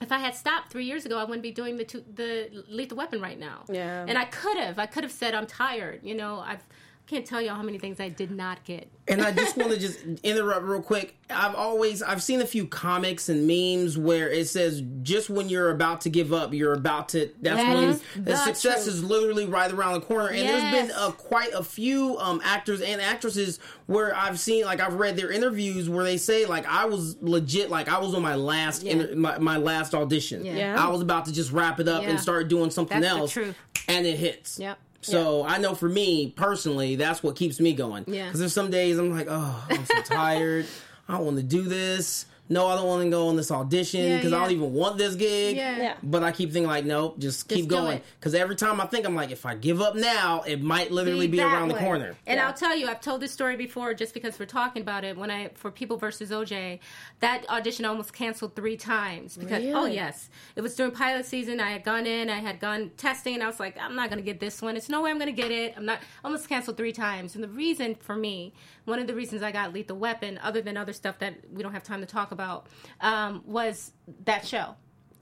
if I had stopped three years ago, I wouldn't be doing the two, the lethal weapon right now. Yeah. And I could have. I could have said I'm tired. You know, I've. I can't tell y'all how many things I did not get. And I just want to [LAUGHS] just interrupt real quick. I've always I've seen a few comics and memes where it says just when you're about to give up, you're about to. That's That when is the the success truth. is literally right around the corner. And there's been uh, quite a few um, actors and actresses where I've seen like I've read their interviews where they say like I was legit like I was on my last Yeah. inter- my, my last audition. Yeah. Yeah. I was about to just wrap it up Yeah. and start doing something That's the else. truth. And it hits. Yep. So I know for me personally, that's what keeps me going. Yeah. Because there's some days I'm like, oh, I'm so [LAUGHS] tired. I don't want to do this. No, I don't want to go on this audition Yeah, because I don't even want this gig. Yeah. Yeah. But I keep thinking like, nope, just keep going. Because every time I think I'm like, if I give up now, it might literally be, that around the corner. And Yeah. I'll tell you, I've told this story before just because we're talking about it. When I for People versus OJ, that audition almost canceled three times because oh yes, it was during pilot season. I had gone in, I had gone testing, and I was like, I'm not gonna get this one. It's no way I'm gonna get it. I'm not. Almost canceled three times. And the reason for me, one of the reasons I got Lethal Weapon, other than other stuff that we don't have time to talk about, um, was that show.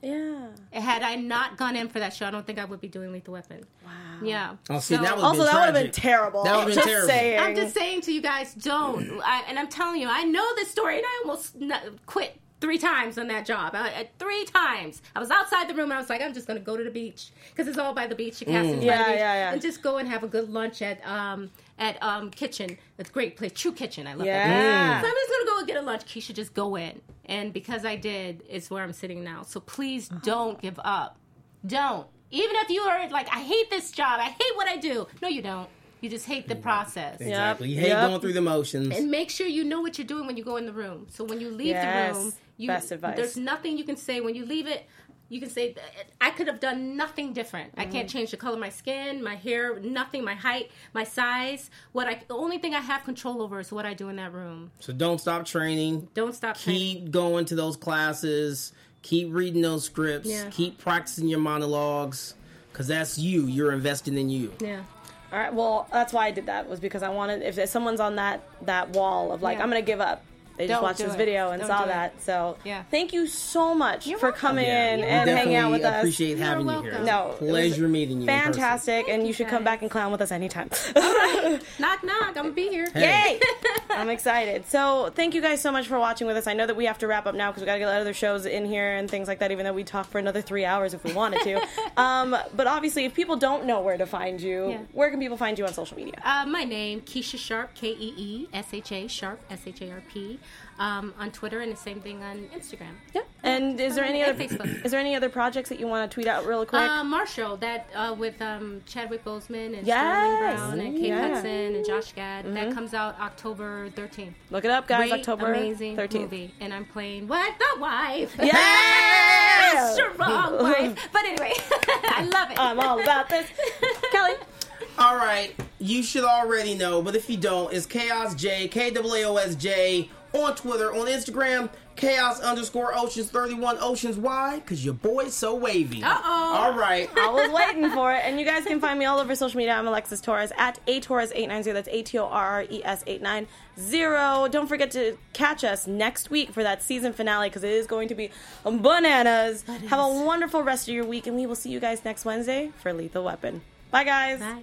Yeah. Had I not gone in for that show, I don't think I would be doing Lethal Weapon. Wow. Yeah. Oh, see, So- that Also, that would have been terrible. That would've been [LAUGHS] Just terrible. saying. I'm just saying to you guys, don't. I, and I'm telling you, I know this story, and I almost n- quit three times on that job. I, I- three times. I was outside the room, and I was like, I'm just going to go to the beach because it's all by the beach. You cast by Yeah, the beach, yeah, yeah. and just go and have a good lunch at um at um kitchen. It's a great place, True Kitchen. I love Yeah. that. So I'm just gonna go get a lunch. Keesha, just go in, and because I did, is where I'm sitting now. So please don't give up. Don't. Even if you are like, I hate this job. I hate what I do. No, you don't. You just hate the process. Exactly. You hate Yep. going through the motions. And make sure you know what you're doing when you go in the room. So when you leave Yes. the room, you, Best advice. there's nothing you can say when you leave it. You can say, I could have done nothing different. I Mm-hmm. can't change the color of my skin, my hair, nothing, my height, my size. What I, the only thing I have control over is what I do in that room. so don't stop training. Don't stop training. Keep going to those classes. Keep reading those scripts. Yeah. Keep practicing your monologues. Because that's you. You're investing in you. Yeah. All right. Well, that's why I did that was because I wanted if someone's on that that wall of like Yeah. I'm gonna give up. They just Don't watched this it. video and Don't saw do it. that. So Yeah. thank you so much You're for welcome. coming Yeah, in we and hanging out with us. appreciate having you here. welcome. No, pleasure meeting you. Fantastic, and you should come back and clown with us anytime. [LAUGHS] Knock, knock. I'm going to be here. Yay! [LAUGHS] I'm excited. So, thank you guys so much for watching with us. I know that we have to wrap up now because we got to get other shows in here and things like that. Even though we talk for another three hours if we wanted to. [LAUGHS] um, but obviously, if people don't know where to find you, Yeah. where can people find you on social media? Uh, my name, Keesha Sharp, K E E S H A Sharp, S H A R P, um, on Twitter, and the same thing on Instagram. Yeah. And is there any other Facebook. is there any other projects that you want to tweet out real quick? Uh, Marshall, that uh, with um, Chadwick Boseman and Yes. Sterling Brown and Kate Yeah. Mm-hmm. Hudson and Josh Gad. That comes out October 13th. Look it up, guys. Great, October amazing 13th. movie, and I'm playing what the wife. Yeah! [LAUGHS] strong [LAUGHS] wife. But anyway, [LAUGHS] I love it. I'm all about this. Kelli. All right, you should already know, but if you don't, it's Kaos J, K A A O S J, on Twitter, on Instagram, chaos underscore oceans 31 oceans. Why? Because your boy's so wavy. Uh-oh. All right. I was [LAUGHS] waiting for it. And you guys can find me all over social media. I'm Alexis Torres at A Torres 890. That's A T O R R E S 890. Don't forget to catch us next week for that season finale because it is going to be bananas. Have a wonderful rest of your week, and we will see you guys next Wednesday for Lethal Weapon. Bye, guys. Bye.